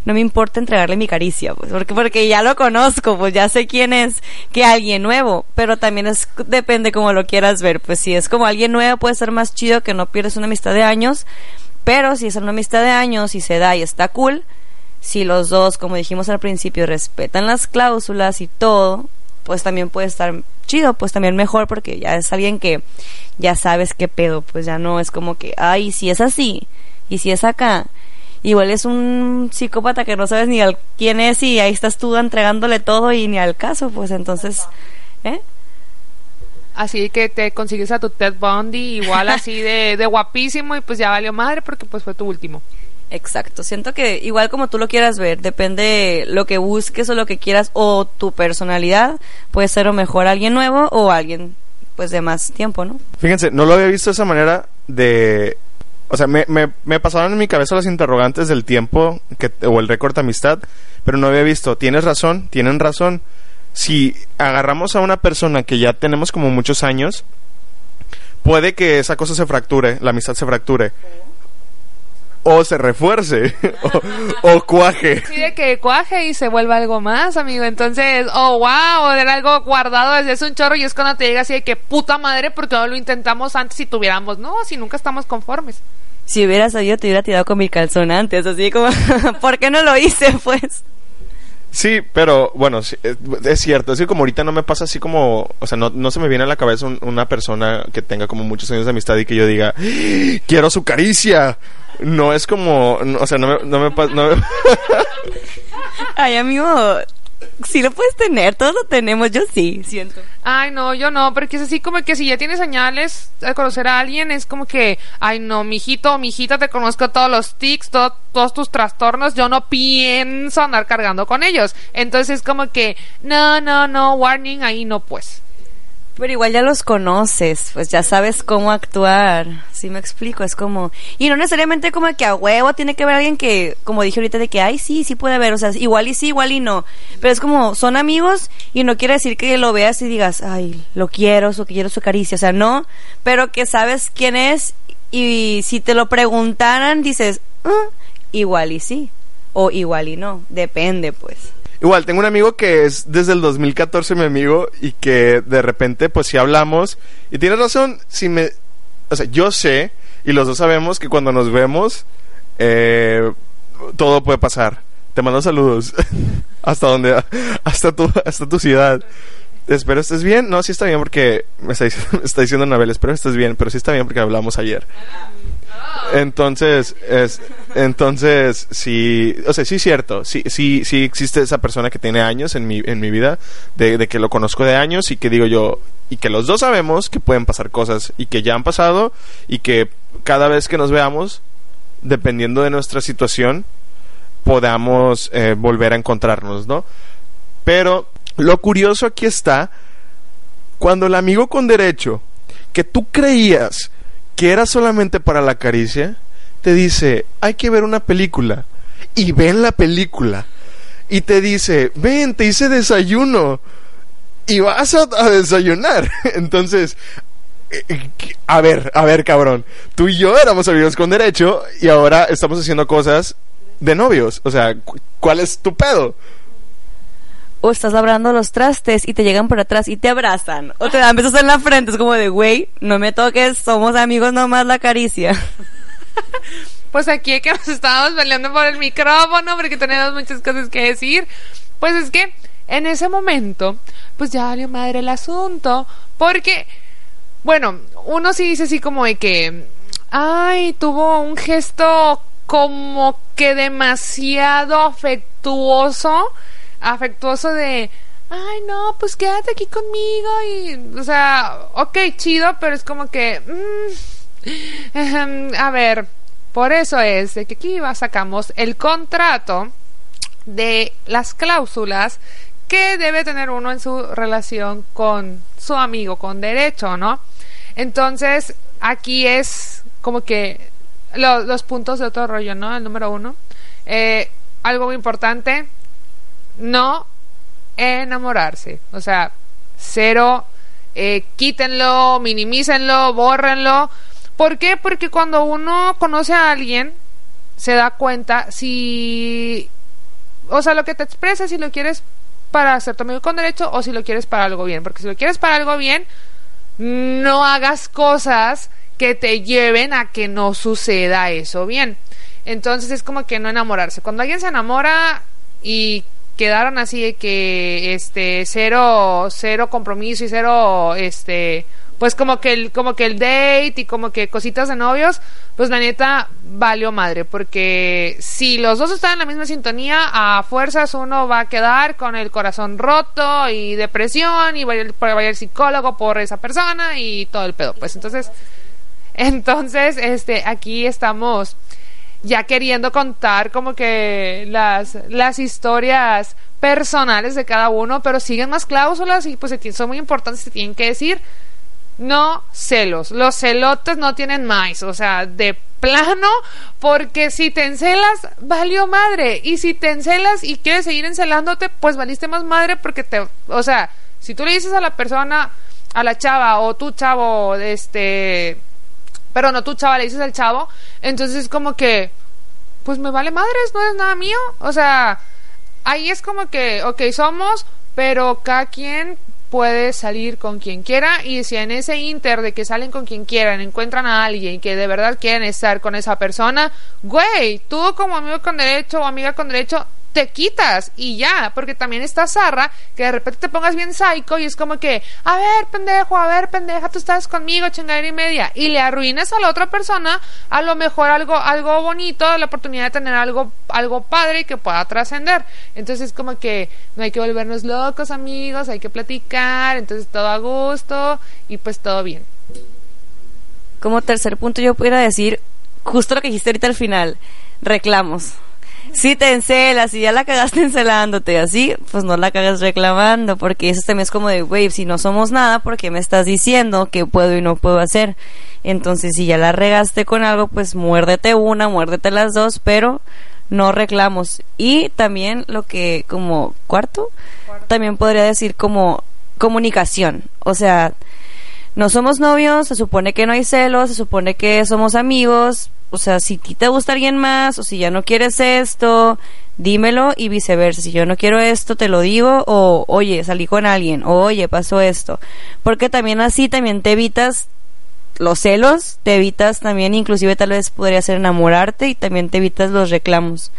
no me importa entregarle mi caricia, pues, porque, porque ya lo conozco, pues ya sé quién es, que alguien nuevo, pero también es, depende como lo quieras ver, pues si es como alguien nuevo puede ser más chido que no pierdes una amistad de años, pero si es una amistad de años y se da y está cool, si los dos, como dijimos al principio, respetan las cláusulas y todo, pues también puede estar chido, pues también mejor porque ya es alguien que ya sabes qué pedo, pues ya no es como que, ay, si es así y si es acá, igual es un psicópata que no sabes ni al quién es y ahí estás tú entregándole todo y ni al caso, pues entonces, ¿eh? Así que te consigues a tu Ted Bundy igual así de, de guapísimo y pues ya valió madre porque pues fue tu último. Exacto, siento que igual como tú lo quieras ver, depende lo que busques o lo que quieras o tu personalidad, puede ser o mejor alguien nuevo o alguien pues de más tiempo, ¿no? Fíjense, no lo había visto de esa manera de... O sea, me, me, me pasaron en mi cabeza las interrogantes del tiempo que, o el récord de amistad, pero no había visto. Tienes razón, tienen razón. Si agarramos a una persona que ya tenemos como muchos años, puede que esa cosa se fracture, la amistad se fracture. O se refuerce, o, o cuaje. Sí, de que cuaje y se vuelva algo más, amigo. Entonces, oh, wow, era algo guardado desde hace un chorro y es cuando te llega así de que puta madre porque no lo intentamos antes si tuviéramos. No, si nunca estamos conformes. Si hubiera sabido te hubiera tirado con mi calzón antes, así como, ¿por qué no lo hice pues? Sí, pero bueno, es, cierto. Es que como ahorita no me pasa así como, o sea, no, no se me viene a la cabeza un- una persona que tenga como muchos años de amistad y que yo diga, "¡Ah! quiero su caricia. No es como, o sea, no me, no me no Ay, amigo, sí lo puedes tener, todos lo tenemos, yo sí, siento. Ay, no, yo no, porque es así como que si ya tienes señales de conocer a alguien, es como que, ay, no, mijito o mijita, te conozco todos los tics, todo- todos tus trastornos, yo no pienso andar cargando con ellos. Entonces es como que, no, no, no, warning, ahí no, pues. Pero igual ya los conoces, pues ya sabes cómo actuar. Sí me explico, es como... Y no necesariamente como que a huevo tiene que haber alguien que, como dije ahorita, de que, ay, sí, sí puede haber, o sea, igual y sí, igual y no. Pero es como, son amigos y no quiere decir que lo veas y digas, ay, lo quiero, que quiero su caricia, o sea, no, pero que sabes quién es y si te lo preguntaran, dices, "Ah, igual y sí, o igual y no, depende, pues. Igual, tengo un amigo que es desde el 2014 mi amigo y que de repente, pues si hablamos, y tienes razón, si me... O sea, yo sé, y los dos sabemos que cuando nos vemos, eh, todo puede pasar. Te mando saludos. hasta donde... Hasta tu, hasta tu ciudad. Espero estés bien. No, sí está bien porque me está, diciendo Anabel, espero estés bien, pero sí está bien porque hablamos ayer. Entonces, es, entonces, sí, o sea, sí es cierto, sí, sí, sí existe esa persona que tiene años en mi, en mi vida, de, de que lo conozco de años y que digo yo, y que los dos sabemos que pueden pasar cosas y que ya han pasado y que cada vez que nos veamos, dependiendo de nuestra situación, podamos eh, volver a encontrarnos, ¿no? Pero lo curioso aquí está cuando el amigo con derecho que tú creías que era solamente para la caricia, te dice, hay que ver una película. Y ven la película. Y te dice, ven, te hice desayuno. Y vas a, desayunar. Entonces, eh, eh, a ver, a ver, cabrón. Tú y yo éramos amigos con derecho y ahora estamos haciendo cosas de novios. O sea, cu- ¿cuál es tu pedo? O estás labrando los trastes y te llegan por atrás y te abrazan o te dan besos en la frente. Es como de, güey, no me toques, somos amigos nomás la caricia. Pues aquí que nos estábamos peleando por el micrófono porque tenemos muchas cosas que decir. Pues es que en ese momento, pues ya valió madre el asunto. Porque, bueno, uno sí dice así como de que, ay, tuvo un gesto como que demasiado afectuoso. Afectuoso de, ay, no, pues quédate aquí conmigo. Y, o sea, ok, chido, pero es como que, mm, A ver, por eso es de que aquí sacamos el contrato de las cláusulas que debe tener uno en su relación con su amigo con derecho, ¿no? Entonces, aquí es como que lo- los puntos de otro rollo, ¿no? El número uno. Eh, algo muy importante, no enamorarse. O sea, cero eh, quítenlo, minimícenlo, bórrenlo. ¿Por qué? Porque cuando uno conoce a alguien, se da cuenta si, o sea, lo que te expresa, si lo quieres para ser tu amigo con derecho o si lo quieres para algo bien. Porque si lo quieres para algo bien, no hagas cosas que te lleven a que no suceda eso bien. Entonces es como que no enamorarse. Cuando alguien se enamora y quedaron así de que este cero cero compromiso y cero este pues como que el como que el date y como que cositas de novios pues la neta valió madre porque si los dos están en la misma sintonía a fuerzas uno va a quedar con el corazón roto y depresión y va a ir, va psicólogo por esa persona y todo el pedo pues. Entonces entonces este aquí estamos ya queriendo contar como que las, las historias personales de cada uno, pero siguen más cláusulas y pues son muy importantes, se tienen que decir. No celos, los celotes no tienen más, o sea, de plano, porque si te encelas, valió madre, y si te encelas y quieres seguir encelándote, pues valiste más madre porque te, o sea, si tú le dices a la persona, a la chava, o tú chavo, este, pero no tú chava, le dices al chavo, entonces es como que, pues me vale madres, no es nada mío. O sea, ahí es como que, ok, somos, pero cada quien puede salir con quien quiera y si en ese inter de que salen con quien quieran encuentran a alguien que de verdad quieren estar con esa persona, güey, tú como amigo con derecho o amiga con derecho te quitas y ya, porque también está zarra que de repente te pongas bien psycho y es como que, a ver, pendejo, a ver, pendeja, tú estás conmigo, chingadera y media, y le arruines a la otra persona a lo mejor algo, algo bonito, la oportunidad de tener algo, algo padre que pueda trascender. Entonces es como que no hay que volvernos locos, amigos, hay que platicar, entonces todo a gusto y pues todo bien. Como tercer punto yo pudiera decir justo lo que dijiste ahorita al final, reclamos si te encelas y ya la cagaste encelándote así, pues no la cagas reclamando, porque eso también es como de, güey, si no somos nada, ¿por qué me estás diciendo que puedo y no puedo hacer? Entonces, si ya la regaste con algo, pues muérdete una, muérdete las dos, pero no reclamos. Y también lo que, como cuarto, también podría decir como comunicación. O sea, no somos novios, se supone que no hay celos, se supone que somos amigos, o sea, si ti te gusta alguien más o si ya no quieres esto, dímelo y viceversa. Si yo no quiero esto, te lo digo o oye, salí con alguien o oye, pasó esto. Porque también así también te evitas los celos, te evitas también, inclusive tal vez podría ser enamorarte y también te evitas los reclamos.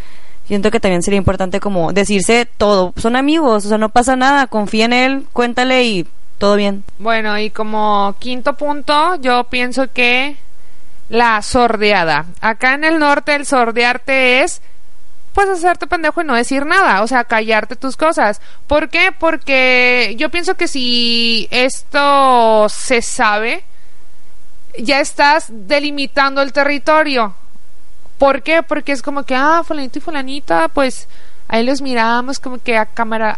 Siento que también sería importante como decirse todo, son amigos, o sea, no pasa nada, confía en él, cuéntale y todo bien. Bueno, y como quinto punto, yo pienso que la sordeada. Acá en el norte el sordearte es pues hacerte pendejo y no decir nada, o sea, callarte tus cosas. ¿Por qué? Porque yo pienso que si esto se sabe, ya estás delimitando el territorio. ¿Por qué? Porque es como que, ah, fulanito y fulanita, pues ahí los miramos como que a cámara,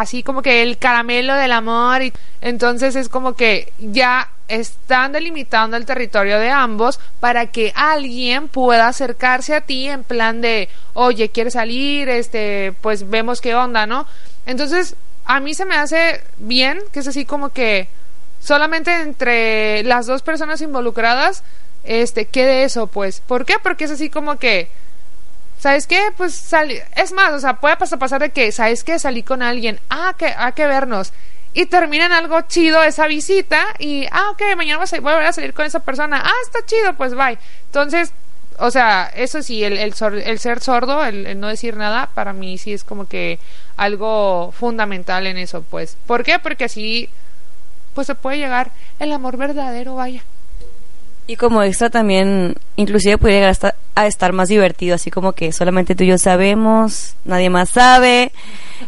así como que el caramelo del amor y entonces es como que ya están delimitando el territorio de ambos para que alguien pueda acercarse a ti en plan de, oye, ¿quieres salir? Este, pues vemos qué onda, ¿no? Entonces, a mí se me hace bien que es así como que solamente entre las dos personas involucradas este quede eso, pues. ¿Por qué? Porque es así como que ¿Sabes qué? Pues salí. Es más, o sea, puede pasar, pasar de que, ¿sabes qué? Salí con alguien. Ah, que hay que vernos. Y terminan algo chido esa visita. Y, ah, ok, mañana voy a volver a salir con esa persona. Ah, está chido, pues bye. Entonces, o sea, eso sí, el, el, el ser sordo, el, el, no decir nada, para mí sí es como que algo fundamental en eso, pues. ¿Por qué? Porque así, pues se puede llegar el amor verdadero, vaya. Y como extra también, inclusive puede llegar hasta a estar más divertido, así como que solamente tú y yo sabemos, nadie más sabe.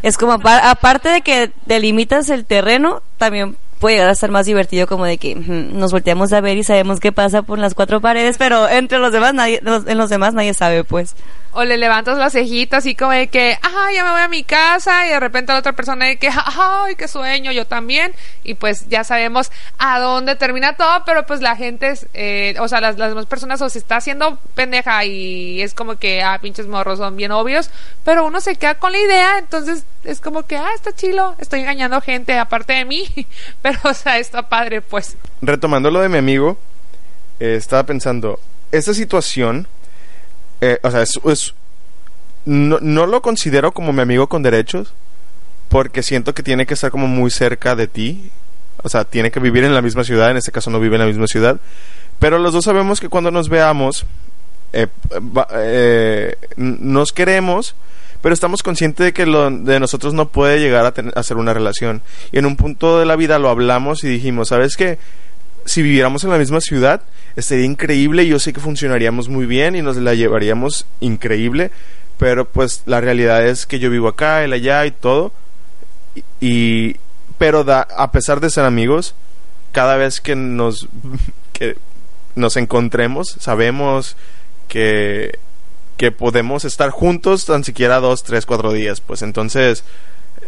Es como, aparte de que delimitas el terreno, también puede llegar a estar más divertido como de que nos volteamos a ver y sabemos qué pasa por las cuatro paredes, pero entre los demás nadie, en los demás nadie sabe, pues. O le levantas la cejita así como de que, ajá, ya me voy a mi casa y de repente la otra persona de que, ay, qué sueño, yo también. Y pues ya sabemos a dónde termina todo, pero pues la gente, es, eh, o sea, las, las demás personas o se está haciendo pendeja y es como que, ah, pinches morros son bien obvios, pero uno se queda con la idea, entonces es como que, ah, está chilo, estoy engañando gente aparte de mí, pero o sea, está padre pues. Retomando lo de mi amigo, eh, estaba pensando, esta situación, eh, o sea, es, es- no, no lo considero como mi amigo con derechos, porque siento que tiene que estar como muy cerca de ti, o sea, tiene que vivir en la misma ciudad, en este caso no vive en la misma ciudad, pero los dos sabemos que cuando nos veamos, eh, eh, nos queremos, pero estamos conscientes de que lo de nosotros no puede llegar a, ser una relación. Y en un punto de la vida lo hablamos y dijimos, ¿sabes qué? Si viviéramos en la misma ciudad, estaría increíble yo sé que funcionaríamos muy bien y nos la llevaríamos increíble, pero pues la realidad es que yo vivo acá, él allá y todo. Y, y- pero da, a pesar de ser amigos, cada vez que nos que nos encontremos, sabemos que que podemos estar juntos tan siquiera dos, tres, cuatro días, pues entonces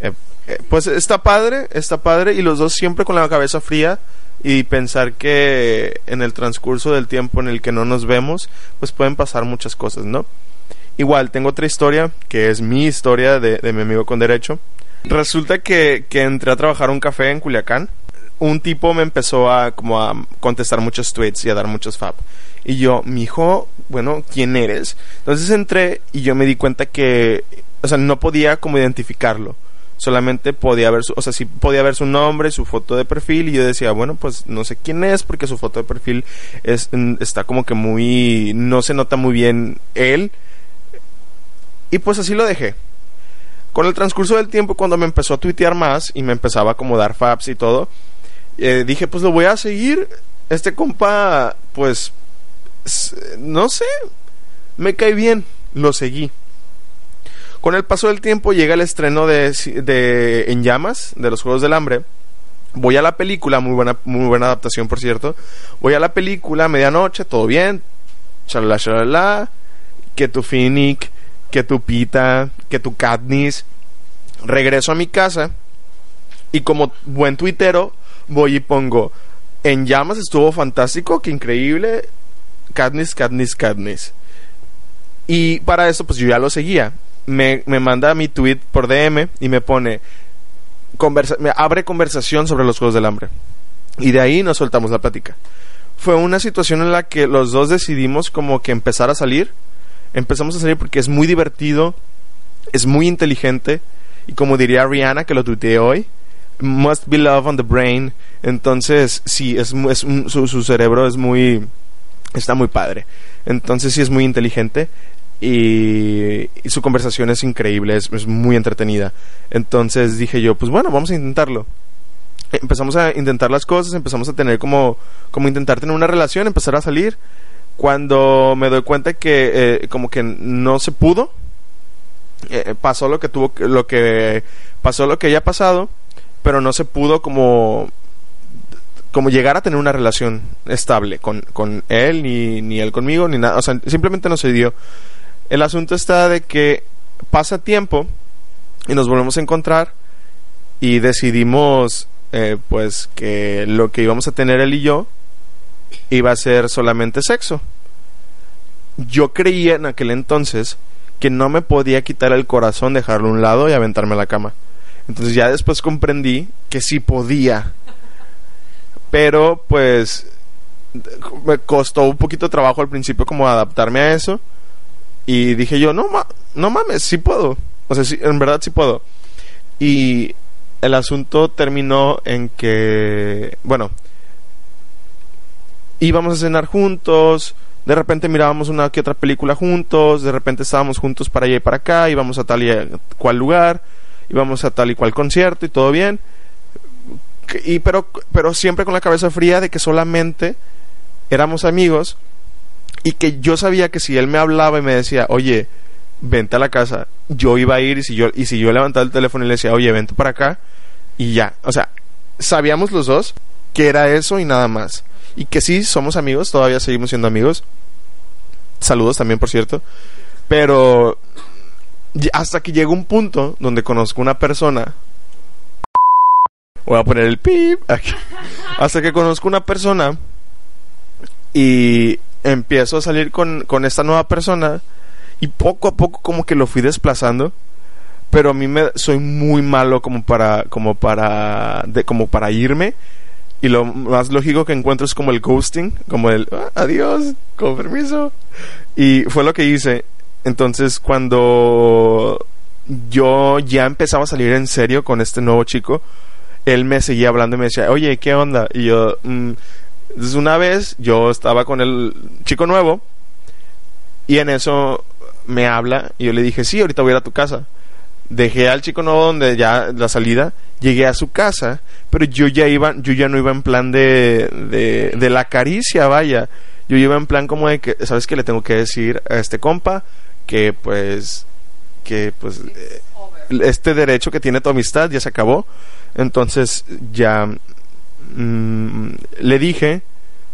eh, eh, pues está padre, está padre y los dos siempre con la cabeza fría y pensar que en el transcurso del tiempo en el que no nos vemos, pues pueden pasar muchas cosas, ¿no? Igual, tengo otra historia, que es mi historia de, mi amigo con derecho. Resulta que, que entré a trabajar a un café en Culiacán. Un tipo me empezó a como a contestar muchos tweets y a dar muchos fab. Y yo, mi hijo, bueno, ¿quién eres? Entonces entré y yo me di cuenta que, o sea, no podía como identificarlo. Solamente podía ver su, o sea, sí podía ver su nombre, su foto de perfil y yo decía, bueno, pues no sé quién es porque su foto de perfil es, mm, está como que muy, no se nota muy bien él. Y pues así lo dejé. Con el transcurso del tiempo, cuando me empezó a tuitear más y me empezaba a como dar faps y todo, eh, dije, pues lo voy a seguir. Este compa, pues, no sé, me cae bien, lo seguí. Con el paso del tiempo llega el estreno de, En Llamas, de los Juegos del Hambre. Voy a la película, muy buena, muy buena adaptación, por cierto. Voy a la película medianoche, todo bien. Shalala, shalala. Que tu Finnick, que tu Pita, que tu Katniss. Regreso a mi casa y como buen tuitero voy y pongo En Llamas estuvo fantástico, que increíble. Katniss, Katniss, Katniss. Y para eso, pues yo ya lo seguía. Me, me manda mi tweet por DM y me pone. Conversa me abre conversación sobre los Juegos del Hambre. Y de ahí nos soltamos la plática. Fue una situación en la que los dos decidimos como que empezar a salir. Empezamos a salir porque es muy divertido, es muy inteligente. Y como diría Rihanna, que lo tuiteé hoy, must be love on the brain. Entonces, sí, es, es su, su cerebro es muy. Está muy padre. Entonces, sí, es muy inteligente. Y, su conversación es increíble, es, muy entretenida. Entonces dije yo, pues bueno, vamos a intentarlo. Empezamos a intentar las cosas, empezamos a tener como, como intentar tener una relación, empezar a salir. Cuando me doy cuenta que eh, como que no se pudo, eh, pasó lo que tuvo lo que pasó lo que ya ha pasado pero no se pudo como como llegar a tener una relación estable con, con él ni, ni él conmigo ni nada o sea simplemente no se dio el asunto está de que pasa tiempo y nos volvemos a encontrar y decidimos eh, pues que lo que íbamos a tener él y yo iba a ser solamente sexo yo creía en aquel entonces que no me podía quitar el corazón, dejarlo a un lado y aventarme a la cama. Entonces ya después comprendí que sí podía. Pero pues me costó un poquito de trabajo al principio como adaptarme a eso. Y dije yo, no, ma- no mames, sí puedo. O sea, sí, en verdad sí puedo. Y el asunto terminó en que, bueno, íbamos a cenar juntos, de repente mirábamos una que otra película juntos, de repente estábamos juntos para allá y para acá, íbamos a tal y cual lugar, íbamos a tal y cual concierto y todo bien. Y pero pero siempre con la cabeza fría de que solamente éramos amigos y que yo sabía que si él me hablaba y me decía, "Oye, vente a la casa", yo iba a ir y si yo y si yo levantaba el teléfono y le decía, "Oye, vente para acá" y ya, o sea, sabíamos los dos que era eso y nada más. Y que sí somos amigos, todavía seguimos siendo amigos. Saludos también, por cierto. Pero hasta que llegó un punto donde conozco una persona. Voy a poner el pip aquí. Hasta que conozco una persona y empiezo a salir con, con esta nueva persona y poco a poco como que lo fui desplazando pero a mí me soy muy malo como para como para como para irme. Y lo más lógico que encuentro es como el ghosting como el "Ah, adiós con permiso y fue lo que hice. Entonces cuando yo ya empezaba a salir en serio con este nuevo chico él me seguía hablando y me decía oye qué onda y yo "Mm". Entonces una vez yo estaba con el chico nuevo y en eso me habla y yo le dije sí ahorita voy a ir a tu casa dejé al chico nuevo donde ya la salida, llegué a su casa, pero yo ya iba, yo ya no iba en plan de, de, de la caricia, vaya. Yo iba en plan como de que, ¿sabes qué? Le tengo que decir a este compa que pues, que pues, eh, este derecho que tiene tu amistad ya se acabó. Entonces ya mm, le dije,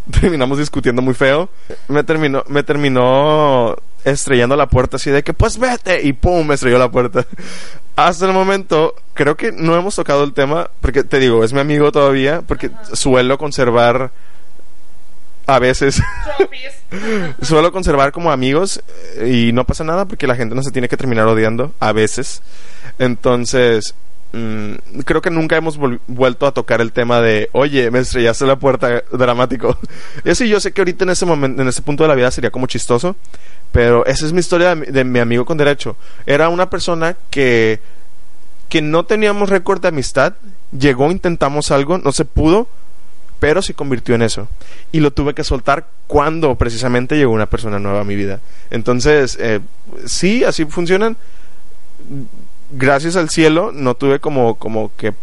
terminamos discutiendo muy feo. Me terminó, me terminó estrellando la puerta así de que pues vete y pum me estrelló la puerta. Hasta el momento creo que no hemos tocado el tema porque te digo es mi amigo todavía porque suelo conservar a veces suelo conservar como amigos eh, y no pasa nada porque la gente no se tiene que terminar odiando a veces. Entonces mm, creo que nunca hemos vuelto a tocar el tema de, oye, me estrellaste la puerta dramático. Así yo sé que ahorita en ese momento, en ese punto de la vida sería como chistoso, pero esa es mi historia de mi amigo con derecho. Era una persona que, que no teníamos récord de amistad, llegó, intentamos algo, no se pudo, pero se convirtió en eso. Y lo tuve que soltar cuando precisamente llegó una persona nueva a mi vida. Entonces, eh, sí, así funcionan gracias al cielo no tuve como, como que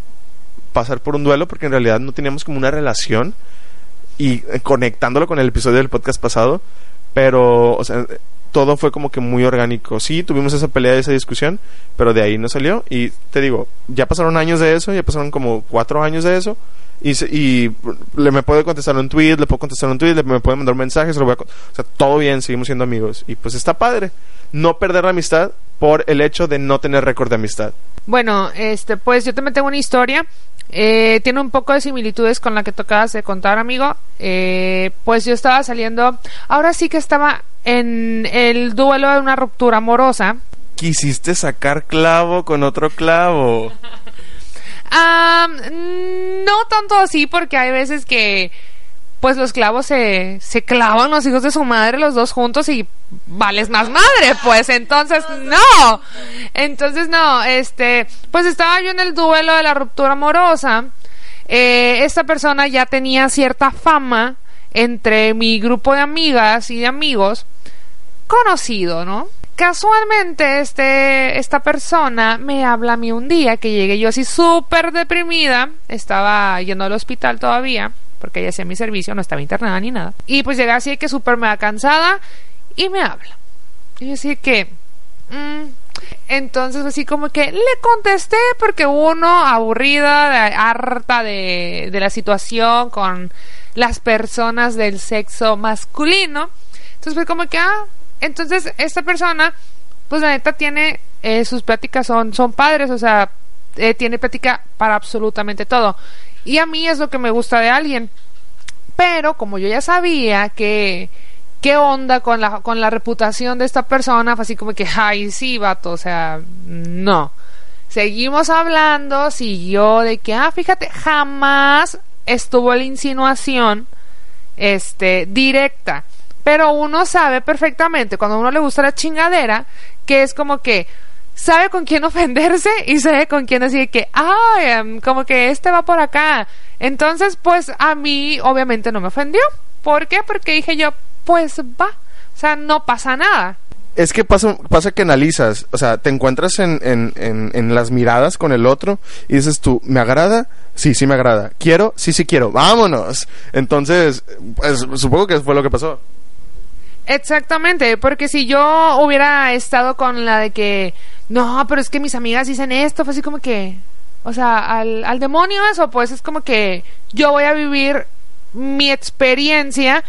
pasar por un duelo porque en realidad no teníamos como una relación y eh, conectándolo con el episodio del podcast pasado, pero o sea, todo fue como que muy orgánico. Sí, tuvimos esa pelea, esa discusión, pero de ahí no salió y te digo, ya pasaron años de eso, ya pasaron como cuatro años de eso y, se- y le me puede contestar un tweet, le puedo contestar un tweet, le me puede mandar un mensaje, se lo voy a o sea, todo bien, seguimos siendo amigos y pues está padre no perder la amistad por el hecho de no tener récord de amistad. Bueno, este, pues yo también tengo una historia. Eh, tiene un poco de similitudes con la que tocabas de contar, amigo. Eh, pues yo estaba saliendo. Ahora sí que estaba en el duelo de una ruptura amorosa. Quisiste sacar clavo con otro clavo. Ah, mm, no tanto así, porque hay veces que pues los clavos se, se clavan los hijos de su madre los dos juntos y vales más madre, pues entonces no. Entonces no, este, pues estaba yo en el duelo de la ruptura amorosa. Eh, esta persona ya tenía cierta fama entre mi grupo de amigas y de amigos conocido, ¿no? Casualmente este esta persona me habla a mí un día que llegué yo así súper deprimida, estaba yendo al hospital todavía porque ella hacía mi servicio, no estaba internada ni nada. Y pues llegué así que súper mega cansada y me habla. Y yo así que... mm, entonces así como que le contesté porque uno aburrida, harta de, de la situación con las personas del sexo masculino. Entonces fue como que, ah, entonces esta persona, pues la neta tiene, eh, sus pláticas son, son padres, o sea, eh, tiene plática para absolutamente todo. Y a mí es lo que me gusta de alguien. Pero como yo ya sabía que qué onda con la con la reputación de esta persona, fue así como que, ay, sí, vato, o sea, no. Seguimos hablando, siguió de que, ah, fíjate, jamás estuvo la insinuación este directa. Pero uno sabe perfectamente cuando a uno le gusta la chingadera que es como que sabe con quién ofenderse y sabe con quién decir que, ay, em, como que este va por acá. Entonces, pues a mí obviamente no me ofendió. ¿Por qué? Porque dije yo, pues va. O sea, no pasa nada. Es que pasa, pasa que analizas, o sea, te encuentras en, en, en, en las miradas con el otro y dices tú, ¿me agrada? Sí, sí me agrada. ¿Quiero? Sí, sí quiero. Vámonos. Entonces, pues supongo que fue lo que pasó. Exactamente, porque si yo hubiera estado con la de que, no, pero es que mis amigas dicen esto, fue así como que, o sea, al, al demonio eso, pues es como que yo voy a vivir mi experiencia,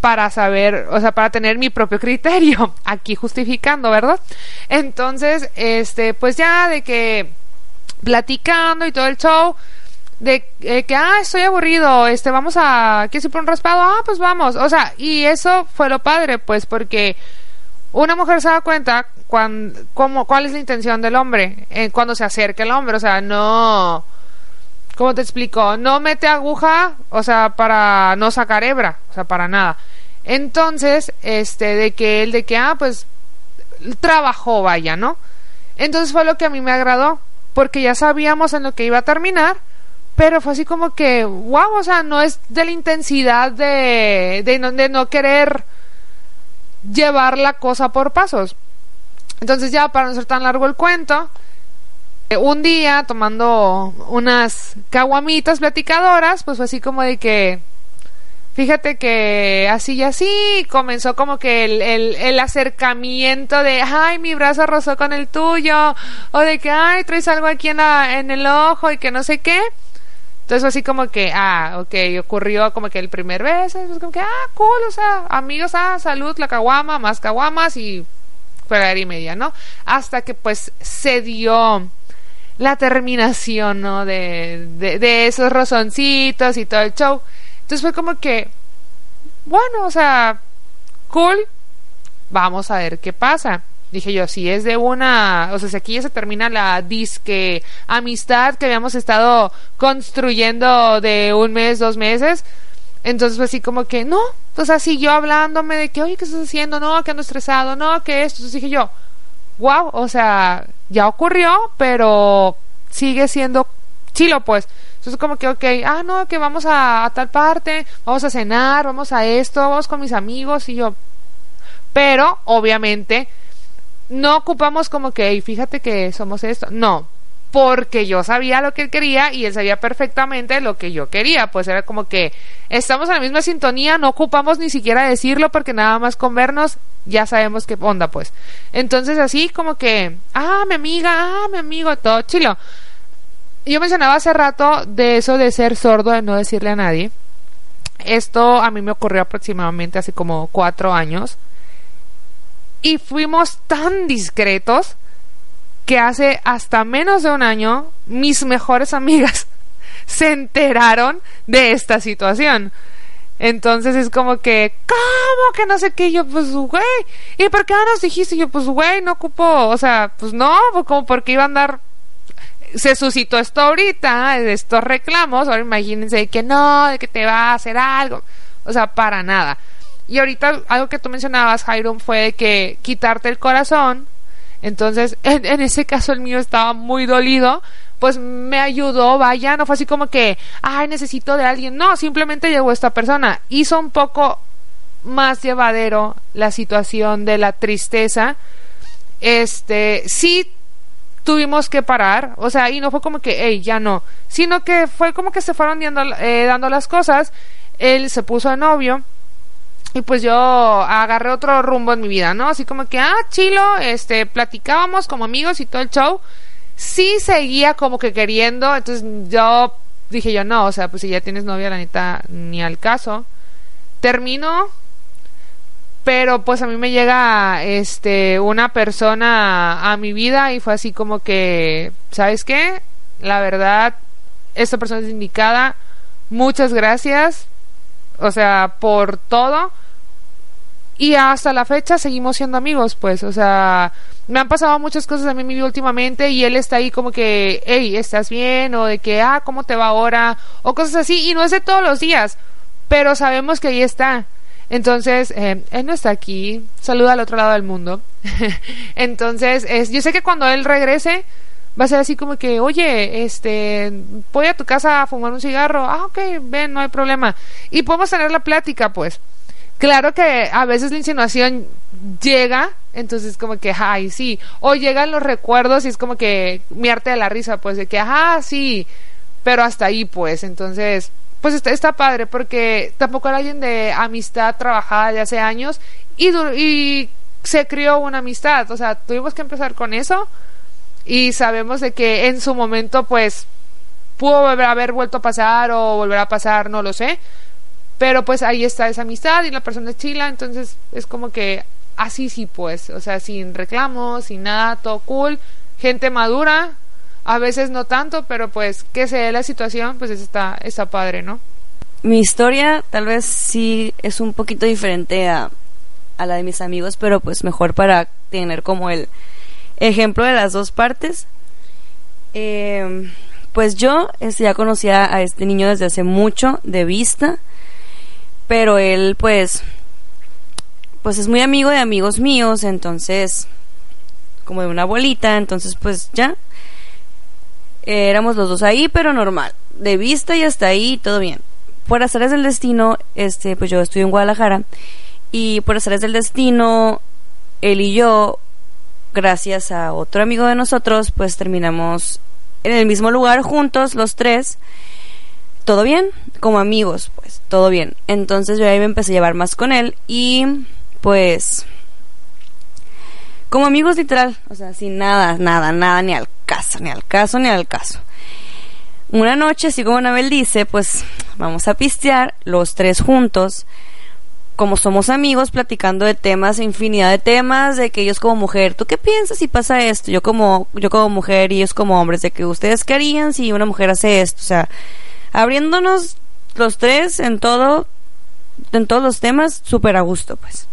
para saber, o sea, para tener mi propio criterio, aquí justificando, ¿verdad? Entonces, este, pues ya de que platicando y todo el show, de eh, que, ah, estoy aburrido, este, vamos a, ¿quieres ir por un raspado? Ah, pues vamos, o sea, y eso fue lo padre, pues, porque una mujer se da cuenta cuando, cómo, cuál es la intención del hombre eh, cuando se acerca el hombre, o sea, no, ¿cómo te explico? No mete aguja, o sea, para no sacar hebra, o sea, para nada. Entonces, este, de que él, de que, ah, pues, trabajó, vaya, ¿no? Entonces fue lo que a mí me agradó, porque ya sabíamos en lo que iba a terminar, pero fue así como que, wow, o sea, no es de la intensidad de, de, no, de no querer llevar la cosa por pasos. Entonces ya, para no ser tan largo el cuento, eh, un día tomando unas caguamitas platicadoras, pues fue así como de que, fíjate que así y así comenzó como que el, el, el, acercamiento de, ay, mi brazo rozó con el tuyo, o de que, ay, traes algo aquí en, la, en el ojo y que no sé qué. Entonces así como que, ah, ok, ocurrió como que el primer beso, pues como que, ah, cool, o sea, amigos, ah, salud, la caguama, más caguamas y fregar y media, ¿no? Hasta que pues se dio la terminación, ¿no? De, de, de esos rozoncitos y todo el show. Entonces fue como que, bueno, o sea, cool, vamos a ver qué pasa. Dije yo, si es de una, o sea, si aquí ya se termina la disque amistad que habíamos estado construyendo de un mes, dos meses, entonces pues así como que, no, pues así yo hablándome de que, oye, ¿qué estás haciendo? No, que ando estresado, no, que esto. Entonces dije yo, wow, o sea, ya ocurrió, pero sigue siendo chilo, pues. Entonces como que, ok, ah, no, que vamos a tal parte, vamos a cenar, vamos a esto, vamos con mis amigos y yo. Pero, obviamente, no ocupamos como que, fíjate que somos esto. No, porque yo sabía lo que él quería y él sabía perfectamente lo que yo quería. Pues era como que estamos en la misma sintonía, no ocupamos ni siquiera decirlo porque nada más con vernos ya sabemos qué onda, pues. Entonces así como que, ah, mi amiga, ah, mi amigo, todo chilo. Yo mencionaba hace rato de eso de ser sordo, de no decirle a nadie. Esto a mí me ocurrió aproximadamente hace como cuatro años y fuimos tan discretos que hace hasta menos de un año mis mejores amigas se enteraron de esta situación. Entonces es como que, ¿cómo que no sé qué? Yo, pues, güey, ¿y por qué no nos dijiste? Yo, pues, güey, no ocupo, o sea, pues no, pues como porque iba a andar. Se suscitó esto ahorita, estos reclamos. Ahora imagínense que no, de que te va a hacer algo. O sea, para nada. Y ahorita algo que tú mencionabas, Jairo, fue que quitarte el corazón. Entonces, en, ese caso el mío estaba muy dolido, pues me ayudó, vaya, no fue así como que, ay, necesito de alguien. No, simplemente llegó esta persona. Hizo un poco más llevadero la situación de la tristeza. Este, sí tuvimos que parar, o sea, y no fue como que, hey, ya no, sino que fue como que se fueron dando, eh, dando las cosas. Él se puso de novio y pues yo agarré otro rumbo en mi vida, ¿no? Así como que, ah, chilo, este, platicábamos como amigos y todo el show. Sí seguía como que queriendo, entonces yo dije yo, no, o sea, pues si ya tienes novia, la neta, ni al caso. Termino, pero pues a mí me llega, este, una persona a mi vida y fue así como que, ¿sabes qué? La verdad, esta persona es indicada, muchas gracias, o sea, por todo. Y hasta la fecha seguimos siendo amigos, pues, o sea, me han pasado muchas cosas a mí mi vida últimamente y él está ahí como que, hey, ¿estás bien? O de que, ah, ¿cómo te va ahora? O cosas así, y no es de todos los días, pero sabemos que ahí está. Entonces, eh, él no está aquí, saluda al otro lado del mundo. Entonces, es, yo sé que cuando él regrese, va a ser así como que, oye, este, voy a tu casa a fumar un cigarro. Ah, ok, ven, no hay problema. Y podemos tener la plática, pues. Claro que a veces la insinuación llega, entonces como que, ay, sí. O llegan los recuerdos y es como que mi arte de la risa, pues, de que, ajá, sí. Pero hasta ahí, pues. Entonces, pues está, está padre porque tampoco era alguien de amistad trabajada de hace años y, y se crió una amistad. O sea, tuvimos que empezar con eso y sabemos de que en su momento pues pudo haber vuelto a pasar o volver a pasar, no lo sé, Pero pues ahí está esa amistad y la persona es chila, entonces es como que así sí pues, o sea, sin reclamos, sin nada, todo cool, gente madura, a veces no tanto, pero pues que se dé la situación, pues está, está padre, ¿no? Mi historia tal vez sí es un poquito diferente a, a la de mis amigos, pero pues mejor para tener como el ejemplo de las dos partes. Eh, pues yo este, ya conocía a este niño desde hace mucho de vista, pero él pues pues es muy amigo de amigos míos, entonces como de una abuelita, entonces pues ya éramos los dos ahí, pero normal, de vista y hasta ahí todo bien. Por azares del destino, este pues yo estudio en Guadalajara y por azares del destino él y yo gracias a otro amigo de nosotros, pues terminamos en el mismo lugar juntos, los tres. Todo bien, como amigos, pues, todo bien. Entonces yo ahí me empecé a llevar más con él y pues como amigos literal, o sea, sin nada, nada, nada, ni al caso, ni al caso, ni al caso. Una noche, así como Anabel dice, pues vamos a pistear los tres juntos como somos amigos, platicando de temas, infinidad de temas, de que ellos como mujer, ¿tú qué piensas si pasa esto? Yo como, yo como mujer y ellos como hombres, de que ustedes qué harían si una mujer hace esto, o sea, abriéndonos los tres en todo, en todos los temas, súper a gusto, pues.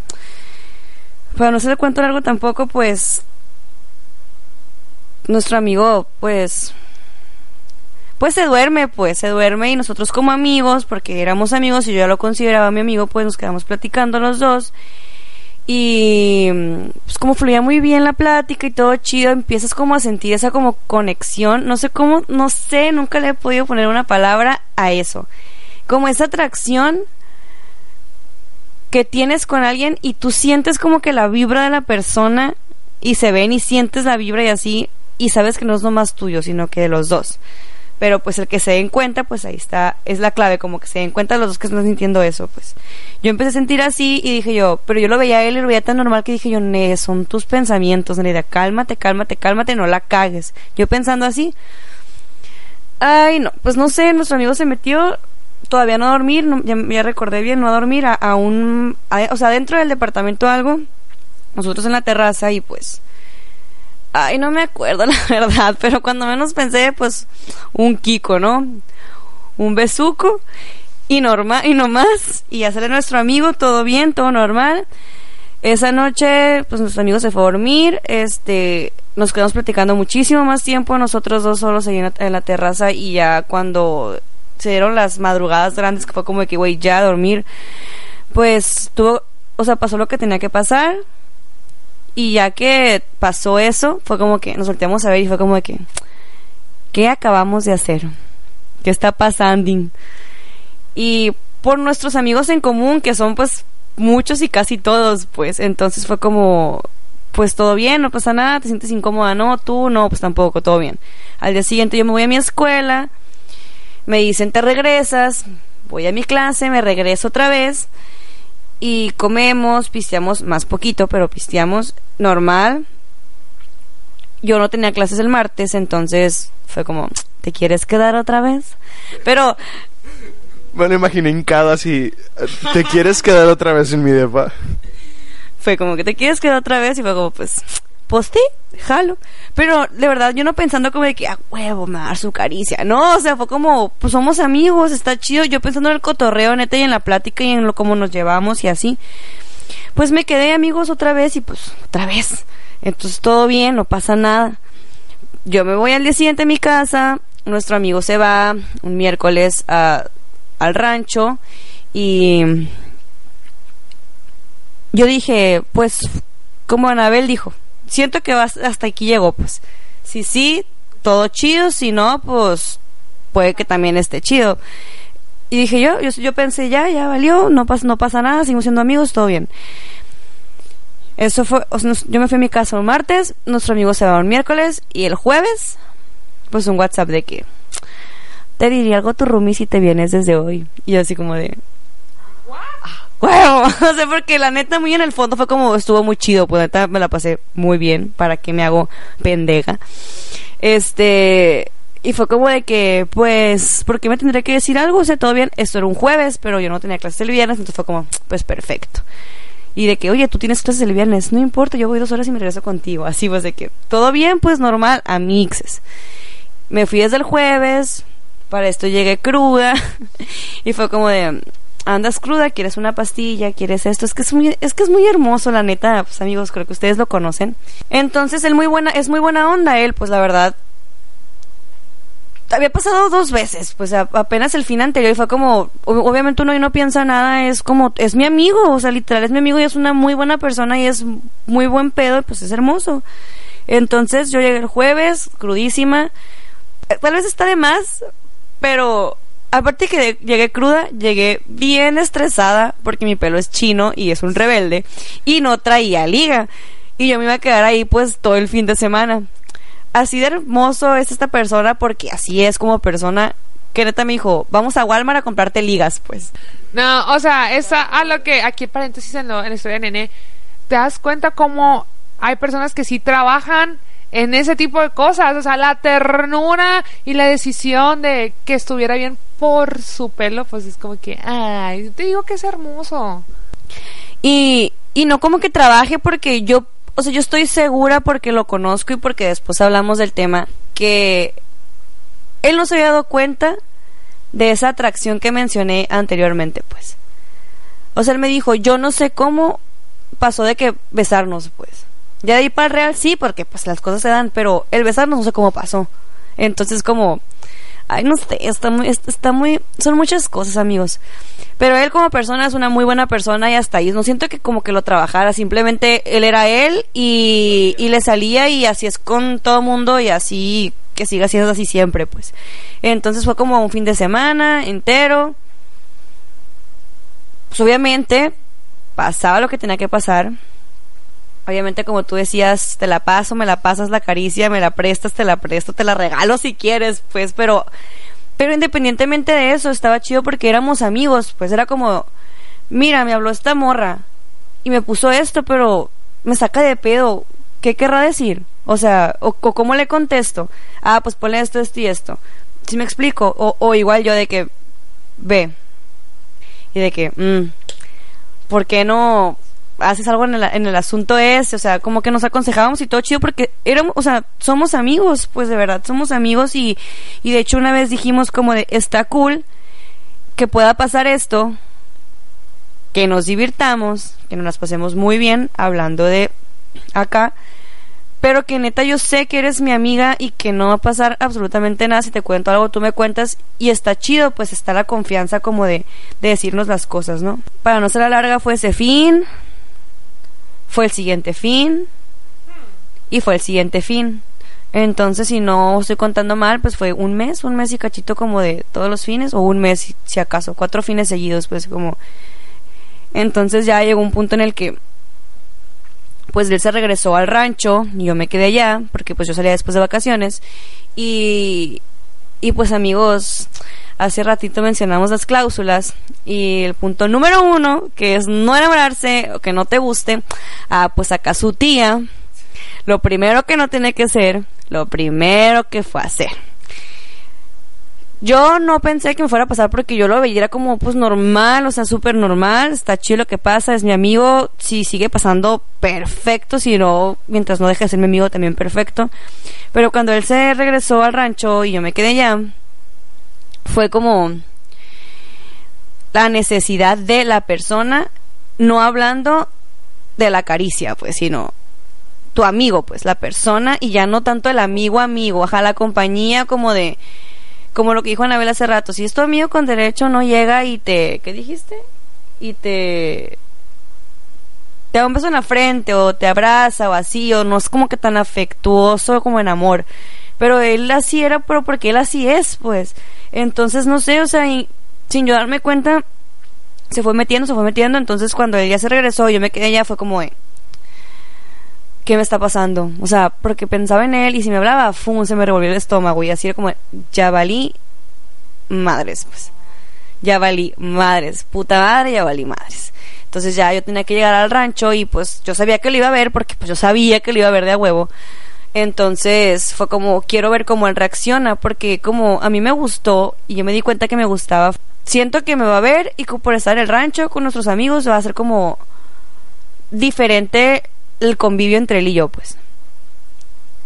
Para no ser cuento largo tampoco, pues, nuestro amigo, pues, pues se duerme, pues se duerme y nosotros como amigos, porque éramos amigos y yo ya lo consideraba mi amigo, pues nos quedamos platicando los dos. Y pues como fluía muy bien la plática y todo chido, empiezas como a sentir esa como conexión, no sé cómo, no sé, nunca le he podido poner una palabra a eso. Como esa atracción que tienes con alguien y tú sientes como que la vibra de la persona y se ven y sientes la vibra y así y sabes que no es nomás tuyo, sino que de los dos pero pues el que se den cuenta, pues ahí está, es la clave, como que se den cuenta los dos que están sintiendo eso, pues. Yo empecé a sentir así y dije yo, pero yo lo veía a él y lo veía tan normal que dije yo, ne, son tus pensamientos, Neida, cálmate, cálmate, cálmate, no la cagues. Yo pensando así, ay no, pues no sé, nuestro amigo se metió todavía no a dormir, no, ya, recordé bien, no a dormir, a, un, o sea, dentro del departamento algo, nosotros en la terraza y pues Ay, no me acuerdo la verdad, pero cuando menos pensé, pues, un Kiko, ¿no? Un besuco y normal y nomás y hacerle nuestro amigo todo bien, todo normal. Esa noche, pues nuestro amigo se fue a dormir, este, nos quedamos platicando muchísimo más tiempo, nosotros dos solos ahí en la, terraza y ya cuando se dieron las madrugadas grandes que fue como de que, güey, ya a dormir, pues tuvo, o sea, pasó lo que tenía que pasar, y ya que pasó eso, fue como que nos volteamos a ver y fue como que, ¿qué acabamos de hacer? ¿Qué está pasando? Y por nuestros amigos en común, que son pues muchos y casi todos, pues entonces fue como, pues todo bien, no pasa nada, te sientes incómoda, no, tú no, pues tampoco, todo bien. Al día siguiente yo me voy a mi escuela, me dicen te regresas, voy a mi clase, me regreso otra vez y comemos, pisteamos más poquito, pero pisteamos normal. Yo no tenía clases el martes, entonces fue como, ¿te quieres quedar otra vez? Pero... Me lo imaginé hincado así, ¿te quieres quedar otra vez en mi depa? Fue como que te quieres quedar otra vez y fue como, pues, pues jalo. Pero de verdad, yo no pensando como de que, a huevo, me va dar su caricia. No, o sea, fue como, pues somos amigos, está chido. Yo pensando en el cotorreo, neta, y en la plática y en lo cómo nos llevamos y así. Pues me quedé amigos otra vez y pues otra vez. Entonces todo bien, no pasa nada. Yo me voy al día siguiente a mi casa, nuestro amigo se va un miércoles a, al rancho y yo dije, pues como Anabel dijo, siento que hasta aquí llegó, pues. Si sí, todo chido, si no, pues puede que también esté chido. Y dije yo, yo, pensé, ya, ya valió, no pasa, no pasa nada, seguimos siendo amigos, todo bien. Eso fue, yo me fui a mi casa un martes, nuestro amigo se va un miércoles y el jueves, pues un WhatsApp de que te diría algo tu roomie si te vienes desde hoy. Y yo así como de, bueno, no sé, porque la neta muy en el fondo fue como estuvo muy chido, pues neta me la pasé muy bien, para que me hago pendeja. Este, y fue como de que, pues, ¿por qué me tendría que decir algo? O sea, todo bien, esto era un jueves, pero yo no tenía clases el viernes, entonces fue como, pues perfecto. Y de que, oye, tú tienes clases el viernes, no importa, yo voy dos horas y me regreso contigo. Así pues de que, todo bien, pues normal, a mixes. Me fui desde el jueves, para esto llegué cruda, y fue como de, andas cruda, quieres una pastilla, quieres esto, es que es muy, es que es muy hermoso, la neta, pues amigos, creo que ustedes lo conocen. Entonces, él muy buena, es muy buena onda, él, pues la verdad, había pasado dos veces, pues apenas el fin anterior y fue como, ob- obviamente uno y no piensa nada, es como, es mi amigo, o sea, literal es mi amigo y es una muy buena persona y es muy buen pedo, pues es hermoso. Entonces yo llegué el jueves, crudísima, Eh, tal vez está de más, pero aparte que llegué cruda, llegué bien estresada porque mi pelo es chino y es un rebelde y no traía liga y yo me iba a quedar ahí pues todo el fin de semana así de hermoso es esta persona porque así es como persona que neta me dijo, vamos a Walmart a comprarte ligas, pues. No, o sea, esa a lo que aquí paréntesis en, lo, en la historia de Nene, te das cuenta cómo hay personas que sí trabajan en ese tipo de cosas, o sea, la ternura y la decisión de que estuviera bien por su pelo, pues es como que, ay, te digo que es hermoso. Y, y no como que trabaje porque yo, o sea, yo estoy segura porque lo conozco y porque después hablamos del tema, que él no se había dado cuenta de esa atracción que mencioné anteriormente, pues. O sea, él me dijo, yo no sé cómo pasó de que besarnos, pues. Ya de ahí para el real sí, porque pues las cosas se dan, pero el besarnos no sé cómo pasó. Entonces como, ay, no sé, está muy, es- está muy, son muchas cosas, amigos. Pero él como persona es una muy buena persona y hasta ahí. No siento que como que lo trabajara, simplemente él era él y, y le salía y así es con todo mundo y así que siga siendo así siempre, pues. Entonces fue como un fin de semana entero. Pues obviamente pasaba lo que tenía que pasar. Obviamente, como tú decías, te la paso, me la pasas la caricia, me la prestas, te la presto, te la regalo si quieres, pues, pero, pero independientemente de eso, estaba chido porque éramos amigos, pues era como, mira, me habló esta morra y me puso esto, pero me saca de pedo, ¿qué querrá decir? O sea, o, cómo le contesto, ah, pues ponle esto, esto y esto. Si me explico, o, o igual yo de que, ve, y de que, mm, ¿por qué no haces algo en el, en el asunto ese? O sea, como que nos aconsejábamos y todo chido porque éramos, o sea, somos amigos, pues de verdad, somos amigos y, y de hecho una vez dijimos como de, está cool que pueda pasar esto, que nos divirtamos, que nos pasemos muy bien hablando de acá, pero que neta yo sé que eres mi amiga y que no va a pasar absolutamente nada si te cuento algo, tú me cuentas y está chido, pues está la confianza como de, de decirnos las cosas, ¿no? Para no ser la larga fue ese fin, fue el siguiente fin y fue el siguiente fin. Entonces, si no estoy contando mal, pues fue un mes, un mes y cachito como de todos los fines, o un mes si- acaso, cuatro fines seguidos, pues como... Entonces ya llegó un punto en el que pues él se regresó al rancho y yo me quedé allá porque pues yo salía después de vacaciones y y pues amigos hace ratito mencionamos las cláusulas y el punto número uno que es no enamorarse o que no te guste ah pues acá su tía lo primero que no tiene que hacer lo primero que fue hacer yo no pensé que me fuera a pasar porque yo lo veía como pues normal, o sea, súper normal, está chido lo que pasa, es mi amigo, si sigue pasando perfecto, si no, mientras no deje de ser mi amigo también perfecto. Pero cuando él se regresó al rancho y yo me quedé allá, fue como la necesidad de la persona, no hablando de la caricia, pues, sino tu amigo, pues, la persona, y ya no tanto el amigo amigo, ajá, la compañía como de como lo que dijo Anabel hace rato, si es tu amigo con derecho no llega y te, ¿qué dijiste? Y te te da un beso en la frente o te abraza o así, o no es como que tan afectuoso como en amor. Pero él así era, pero porque él así es, pues. Entonces, no sé, o sea, y sin yo darme cuenta, se fue metiendo, se fue metiendo. Entonces, cuando él ya se regresó, yo me quedé allá, fue como, ¿qué me está pasando? O sea, porque pensaba en él y si me hablaba, ¡fum! se me revolvió el estómago y así era como, ya valí madres, pues. Ya valí madres, puta madre, ya valí madres. Entonces ya yo tenía que llegar al rancho y pues yo sabía que lo iba a ver porque pues yo sabía que lo iba a ver de a huevo. Entonces fue como, quiero ver cómo él reacciona, porque como a mí me gustó y yo me di cuenta que me gustaba, siento que me va a ver y por estar en el rancho con nuestros amigos va a ser como diferente el convivio entre él y yo, pues.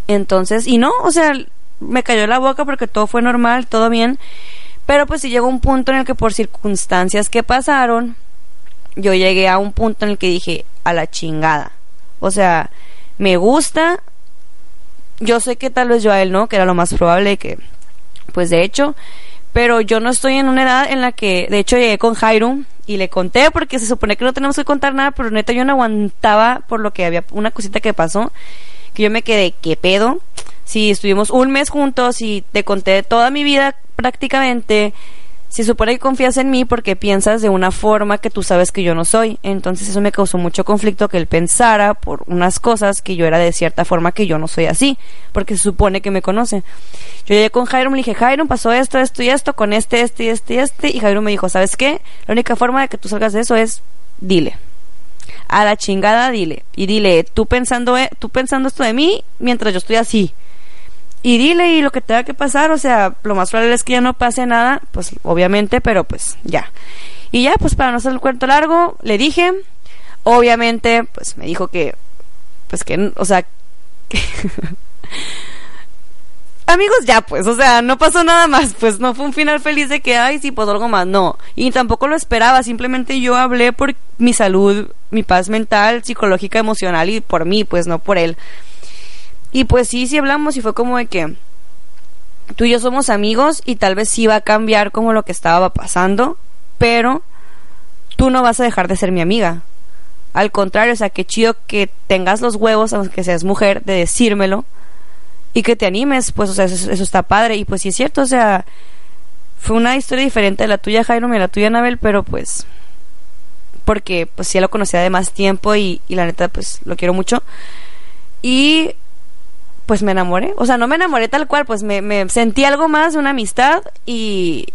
Entonces, y no, o sea, me cayó la boca porque todo fue normal, todo bien, pero pues sí llegó un punto en el que por circunstancias que pasaron, yo llegué a un punto en el que dije, a la chingada. O sea, me gusta, yo sé que tal vez yo a él no, que era lo más probable que, pues de hecho, pero yo no estoy en una edad en la que, de hecho, llegué con Jairo y le conté porque se supone que no tenemos que contar nada, pero neta yo no aguantaba por lo que había una cosita que pasó, que yo me quedé, ¿qué pedo? Si estuvimos un mes juntos y te conté toda mi vida prácticamente, se supone que confías en mí porque piensas de una forma que tú sabes que yo no soy. Entonces eso me causó mucho conflicto que él pensara por unas cosas que yo era de cierta forma que yo no soy así, porque se supone que me conoce. Yo llegué con Jairo, me dije, Jairo, pasó esto, esto y esto, con este, este y este y este, y Jairo me dijo, ¿sabes qué? La única forma de que tú salgas de eso es, dile. A la chingada, dile. Y dile, tú pensando, eh, tú pensando esto de mí mientras yo estoy así y dile y lo que tenga que pasar, o sea, lo más probable es que ya no pase nada, pues obviamente, pero pues ya. Y ya, pues para no hacer el cuento largo, le dije, obviamente, pues me dijo que, pues que, o sea, que... Amigos, ya pues, o sea, no pasó nada más, pues no fue un final feliz de que, ay, sí, pues algo más, no. Y tampoco lo esperaba, simplemente yo hablé por mi salud, mi paz mental, psicológica, emocional y por mí, pues no por él. Y pues sí, sí hablamos y fue como de que tú y yo somos amigos y tal vez sí va a cambiar como lo que estaba pasando, pero tú no vas a dejar de ser mi amiga. Al contrario, o sea, qué chido que tengas los huevos, aunque seas mujer, de decírmelo y que te animes, pues, o sea, eso, está padre. Y pues sí es cierto, o sea, fue una historia diferente de la tuya, Jairo, y la tuya, Anabel, pero pues, porque pues sí lo conocía de más tiempo y, y la neta, pues lo quiero mucho. Y pues me enamoré. O sea, no me enamoré tal cual, pues me, sentí algo más una amistad y,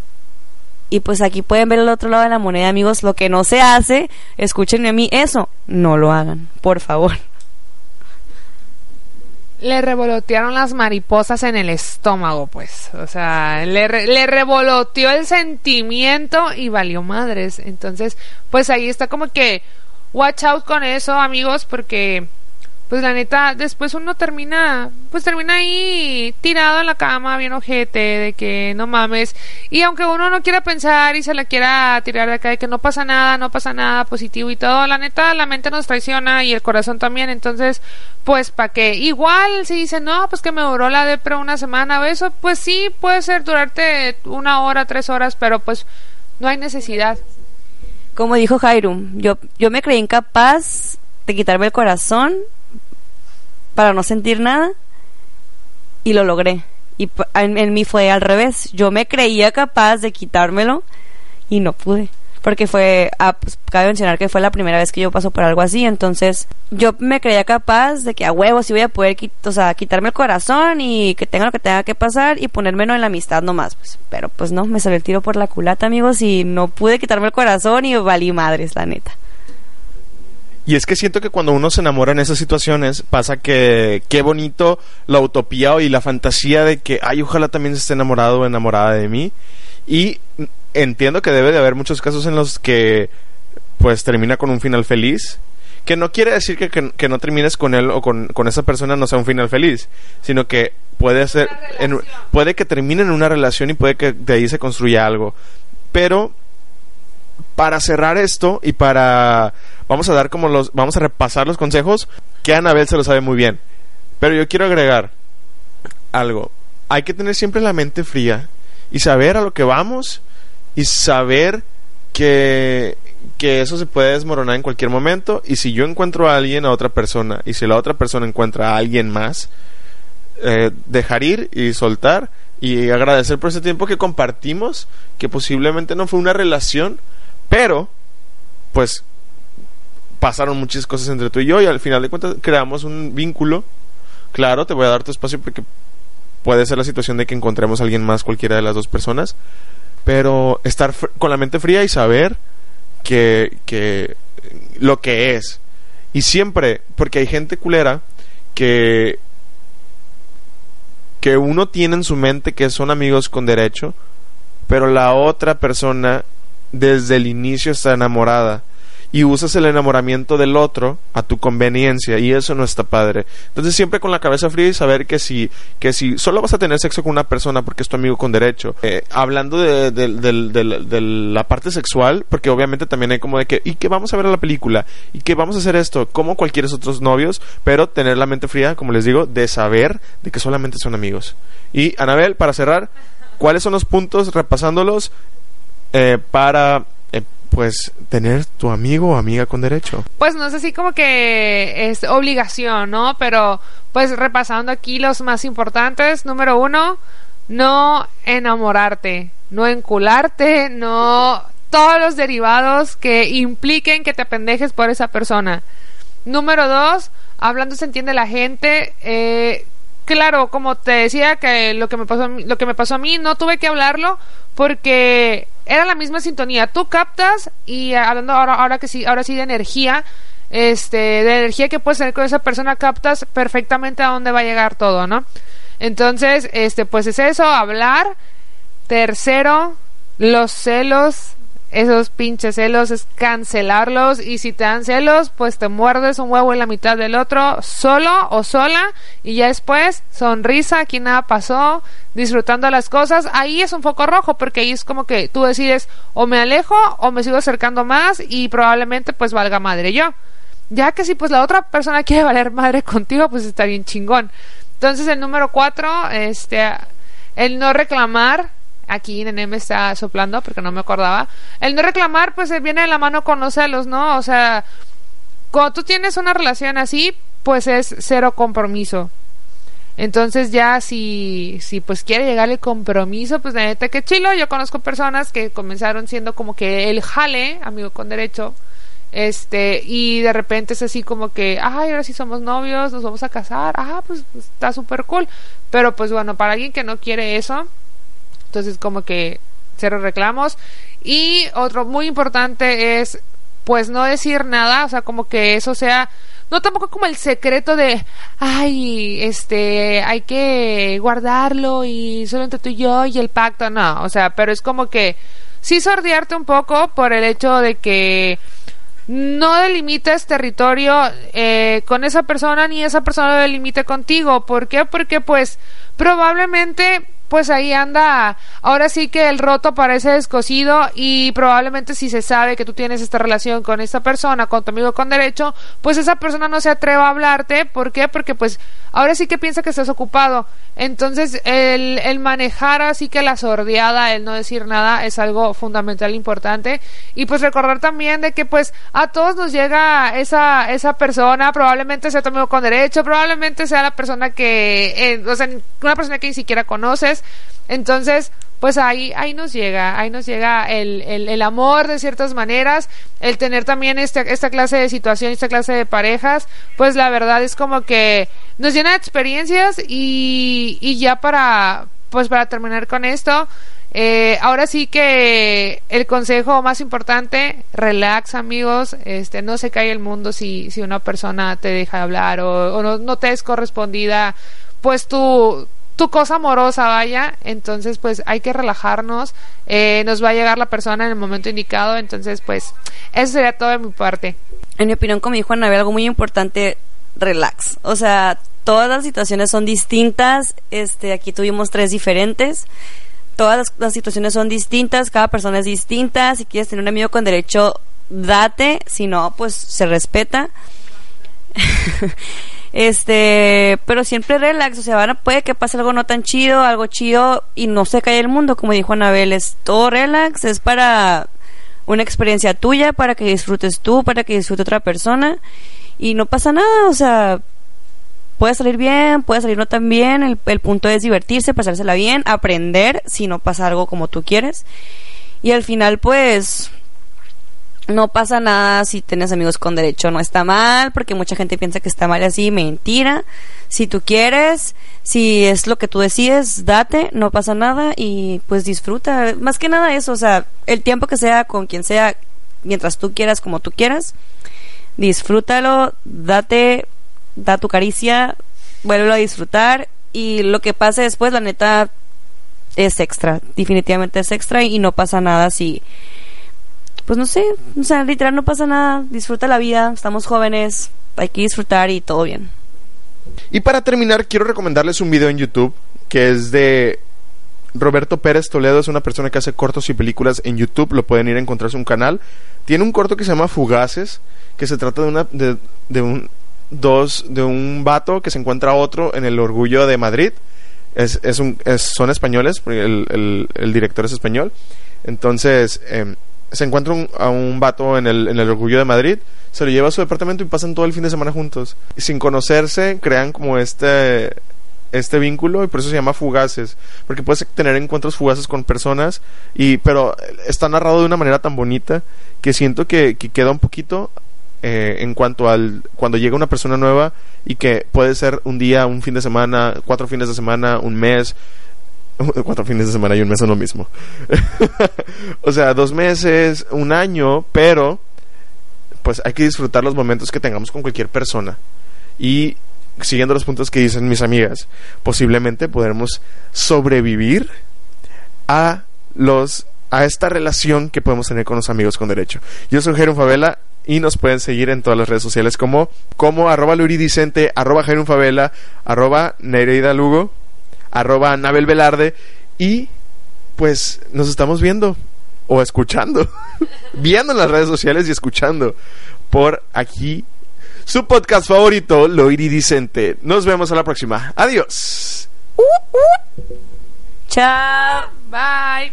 y pues aquí pueden ver el otro lado de la moneda, amigos. Lo que no se hace, escúchenme a mí, eso, no lo hagan, por favor. Le revolotearon las mariposas en el estómago, pues. O sea, le, le revoloteó el sentimiento y valió madres. Entonces, pues ahí está como que, watch out con eso, amigos, porque, pues la neta, después uno termina, pues termina ahí tirado en la cama, bien ojete, de que no mames. Y aunque uno no quiera pensar y se la quiera tirar de acá, de que no pasa nada, no pasa nada, positivo y todo, la neta, la mente nos traiciona y el corazón también. Entonces, pues para qué. Igual si dicen, no, pues que me duró la depre una semana o eso, pues sí, puede ser durarte una hora, tres horas, pero pues no hay necesidad. Como dijo Jairum, yo, yo me creí incapaz de quitarme el corazón para no sentir nada y lo logré. Y en, mí fue al revés. Yo me creía capaz de quitármelo y no pude. Porque fue, ah, pues, cabe mencionar que fue la primera vez que yo paso por algo así. Entonces, yo me creía capaz de que a huevo sí voy a poder o sea, quitarme el corazón y que tenga lo que tenga que pasar y ponérmelo en la amistad nomás. Pues. Pero pues no, me salió el tiro por la culata, amigos, y no pude quitarme el corazón y valí madres, la neta. Y es que siento que cuando uno se enamora en esas situaciones, pasa que qué bonito la utopía y la fantasía de que, ay, ojalá también se esté enamorado o enamorada de mí. Y entiendo que debe de haber muchos casos en los que, pues, termina con un final feliz. Que no quiere decir que, que, que no termines con él o con, con esa persona no sea un final feliz, sino que puede ser, en- puede que termine en una relación y puede que de ahí se construya algo. Pero para cerrar esto y para vamos a dar como los vamos a repasar los consejos que Anabel se lo sabe muy bien. Pero yo quiero agregar algo. Hay que tener siempre la mente fría y saber a lo que vamos y saber que que eso se puede desmoronar en cualquier momento y si yo encuentro a alguien a otra persona y si la otra persona encuentra a alguien más eh, dejar ir y soltar y agradecer por ese tiempo que compartimos, que posiblemente no fue una relación, pero pues pasaron muchas cosas entre tú y yo y al final de cuentas creamos un vínculo. Claro, te voy a dar tu espacio porque puede ser la situación de que encontremos a alguien más cualquiera de las dos personas, pero estar con la mente fría y saber que, que lo que es. Y siempre, porque hay gente culera que que uno tiene en su mente que son amigos con derecho, pero la otra persona desde el inicio está enamorada y usas el enamoramiento del otro a tu conveniencia y eso no está padre. Entonces siempre con la cabeza fría y saber que si, que si solo vas a tener sexo con una persona porque es tu amigo con derecho, eh, hablando de, la parte sexual, porque obviamente también hay como de que, y que vamos a ver la película, y que vamos a hacer esto, como cualquier otros novios, pero tener la mente fría, como les digo, de saber de que solamente son amigos. Y Anabel, para cerrar, ¿cuáles son los puntos, repasándolos, eh, para eh, pues tener tu amigo o amiga con derecho. Pues no es así como que es obligación, ¿no? Pero pues repasando aquí los más importantes. Número uno, no enamorarte, no encularte, no todos los derivados que impliquen que te pendejes por esa persona. Número dos, hablando se entiende la gente. Eh, claro, como te decía que lo que me pasó lo que me pasó a mí no tuve que hablarlo porque era la misma sintonía. Tú captas y hablando ahora ahora que sí, ahora sí de energía, este, de energía que puedes tener con esa persona captas perfectamente a dónde va a llegar todo, ¿no? Entonces, este, pues es eso, hablar. Tercero, los celos, esos pinches celos es cancelarlos y si te dan celos, pues te muerdes un huevo en la mitad del otro, solo o sola y ya después sonrisa, aquí nada pasó, disfrutando las cosas, ahí es un foco rojo porque ahí es como que tú decides o me alejo o me sigo acercando más y probablemente pues valga madre yo. Ya que si pues la otra persona quiere valer madre contigo, pues está bien chingón. Entonces el número cuatro, este, el no reclamar, aquí Nene me está soplando porque no me acordaba. El no reclamar, pues viene de la mano con los celos, ¿no? O sea, cuando tú tienes una relación así, pues es cero compromiso. Entonces ya si, si pues quiere llegar el compromiso, pues neta que chilo. Yo conozco personas que comenzaron siendo como que el jale, amigo con derecho, este, y de repente es así como que, ay, ahora sí somos novios, nos vamos a casar, ah, pues, está súper cool. Pero pues bueno, para alguien que no quiere eso, entonces como que cero reclamos. Y otro muy importante es pues no decir nada, o sea, como que eso sea no tampoco como el secreto de ay, este, hay que guardarlo y solo entre tú y yo y el pacto, no, o sea, pero es como que sí sordearte un poco por el hecho de que no delimites territorio eh, con esa persona ni esa persona lo delimite contigo. ¿Por qué? Porque pues probablemente pues ahí anda, ahora sí que el roto parece descosido y probablemente si se sabe que tú tienes esta relación con esta persona, con tu amigo con derecho, pues esa persona no se atreva a hablarte, ¿por qué? Porque pues ahora sí que piensa que estás ocupado. Entonces el, el manejar así que la sordeada, el no decir nada es algo fundamental importante y pues recordar también de que pues a todos nos llega esa, esa persona, probablemente sea tu amigo con derecho, probablemente sea la persona que, eh, o sea, una persona que ni siquiera conoces, entonces, pues ahí, ahí nos llega, ahí nos llega el, el, amor de ciertas maneras, el tener también este, esta clase de situación, esta clase de parejas, pues la verdad es como que nos llena de experiencias y, y ya para, pues para terminar con esto, eh, ahora sí que el consejo más importante, relax amigos, este, no se cae el mundo si, si una persona te deja hablar o, no te es correspondida, pues tu, tu cosa amorosa vaya, entonces pues hay que relajarnos, eh, nos va a llegar la persona en el momento indicado, entonces pues eso sería todo de mi parte. En mi opinión, como dijo Anabel, algo muy importante, relax. O sea, todas las situaciones son distintas. Este, aquí tuvimos tres diferentes. Todas las, las situaciones son distintas, cada persona es distinta. Si quieres tener un amigo con derecho, date. Si no, pues se respeta. este, pero siempre relax, o sea, puede que pase algo no tan chido, algo chido y no se cae el mundo, como dijo Anabel, es todo relax, es para una experiencia tuya, para que disfrutes tú, para que disfrute otra persona y no pasa nada, o sea, puede salir bien, puede salir no tan bien, el, el punto es divertirse, pasársela bien, aprender si no pasa algo como tú quieres y al final pues no pasa nada si tienes amigos con derecho, no está mal, porque mucha gente piensa que está mal así, mentira. Si tú quieres, si es lo que tú decides, date, no pasa nada y pues disfruta. Más que nada eso, o sea, el tiempo que sea con quien sea, mientras tú quieras, como tú quieras, disfrútalo, date, da tu caricia, vuélvelo a disfrutar y lo que pase después, la neta, es extra. Definitivamente es extra y no pasa nada si... Pues no sé, o sea, literal no pasa nada. Disfruta la vida, estamos jóvenes, hay que disfrutar y todo bien. Y para terminar, quiero recomendarles un video en YouTube que es de Roberto Pérez Toledo, es una persona que hace cortos y películas en YouTube, lo pueden ir a encontrar en un canal. Tiene un corto que se llama Fugaces, que se trata de una de, de un dos de un vato que se encuentra otro en el Orgullo de Madrid. Es, es un, es- son españoles, porque el, el- director es español. Entonces, em, se encuentra un- a un vato en el, en el Orgullo de Madrid, se lo lleva a su departamento y pasan todo el fin de semana juntos. Y sin conocerse, crean como este este vínculo y por eso se llama fugaces porque puedes tener encuentros fugaces con personas y pero está narrado de una manera tan bonita que siento que, que queda un poquito eh, en cuanto al cuando llega una persona nueva y que puede ser un día, un fin de semana, cuatro fines de semana, un mes, cuatro fines de semana y un mes son lo mismo. o sea, dos meses, un año, pero pues hay que disfrutar los momentos que tengamos con cualquier persona. Y siguiendo los puntos que dicen mis amigas, posiblemente podremos sobrevivir a los a esta relación que podemos tener con los amigos con derecho. Yo soy Jeron Favela y nos pueden seguir en todas las redes sociales como, como arroba luridicente, arroba Jeron Favela, arroba Nereida Lugo, arroba Nabel Velarde y pues nos estamos viendo o escuchando, viendo en las redes sociales y escuchando por aquí su podcast favorito, Lo Iridicente. Nos vemos a la próxima. Adiós. Chao. Bye.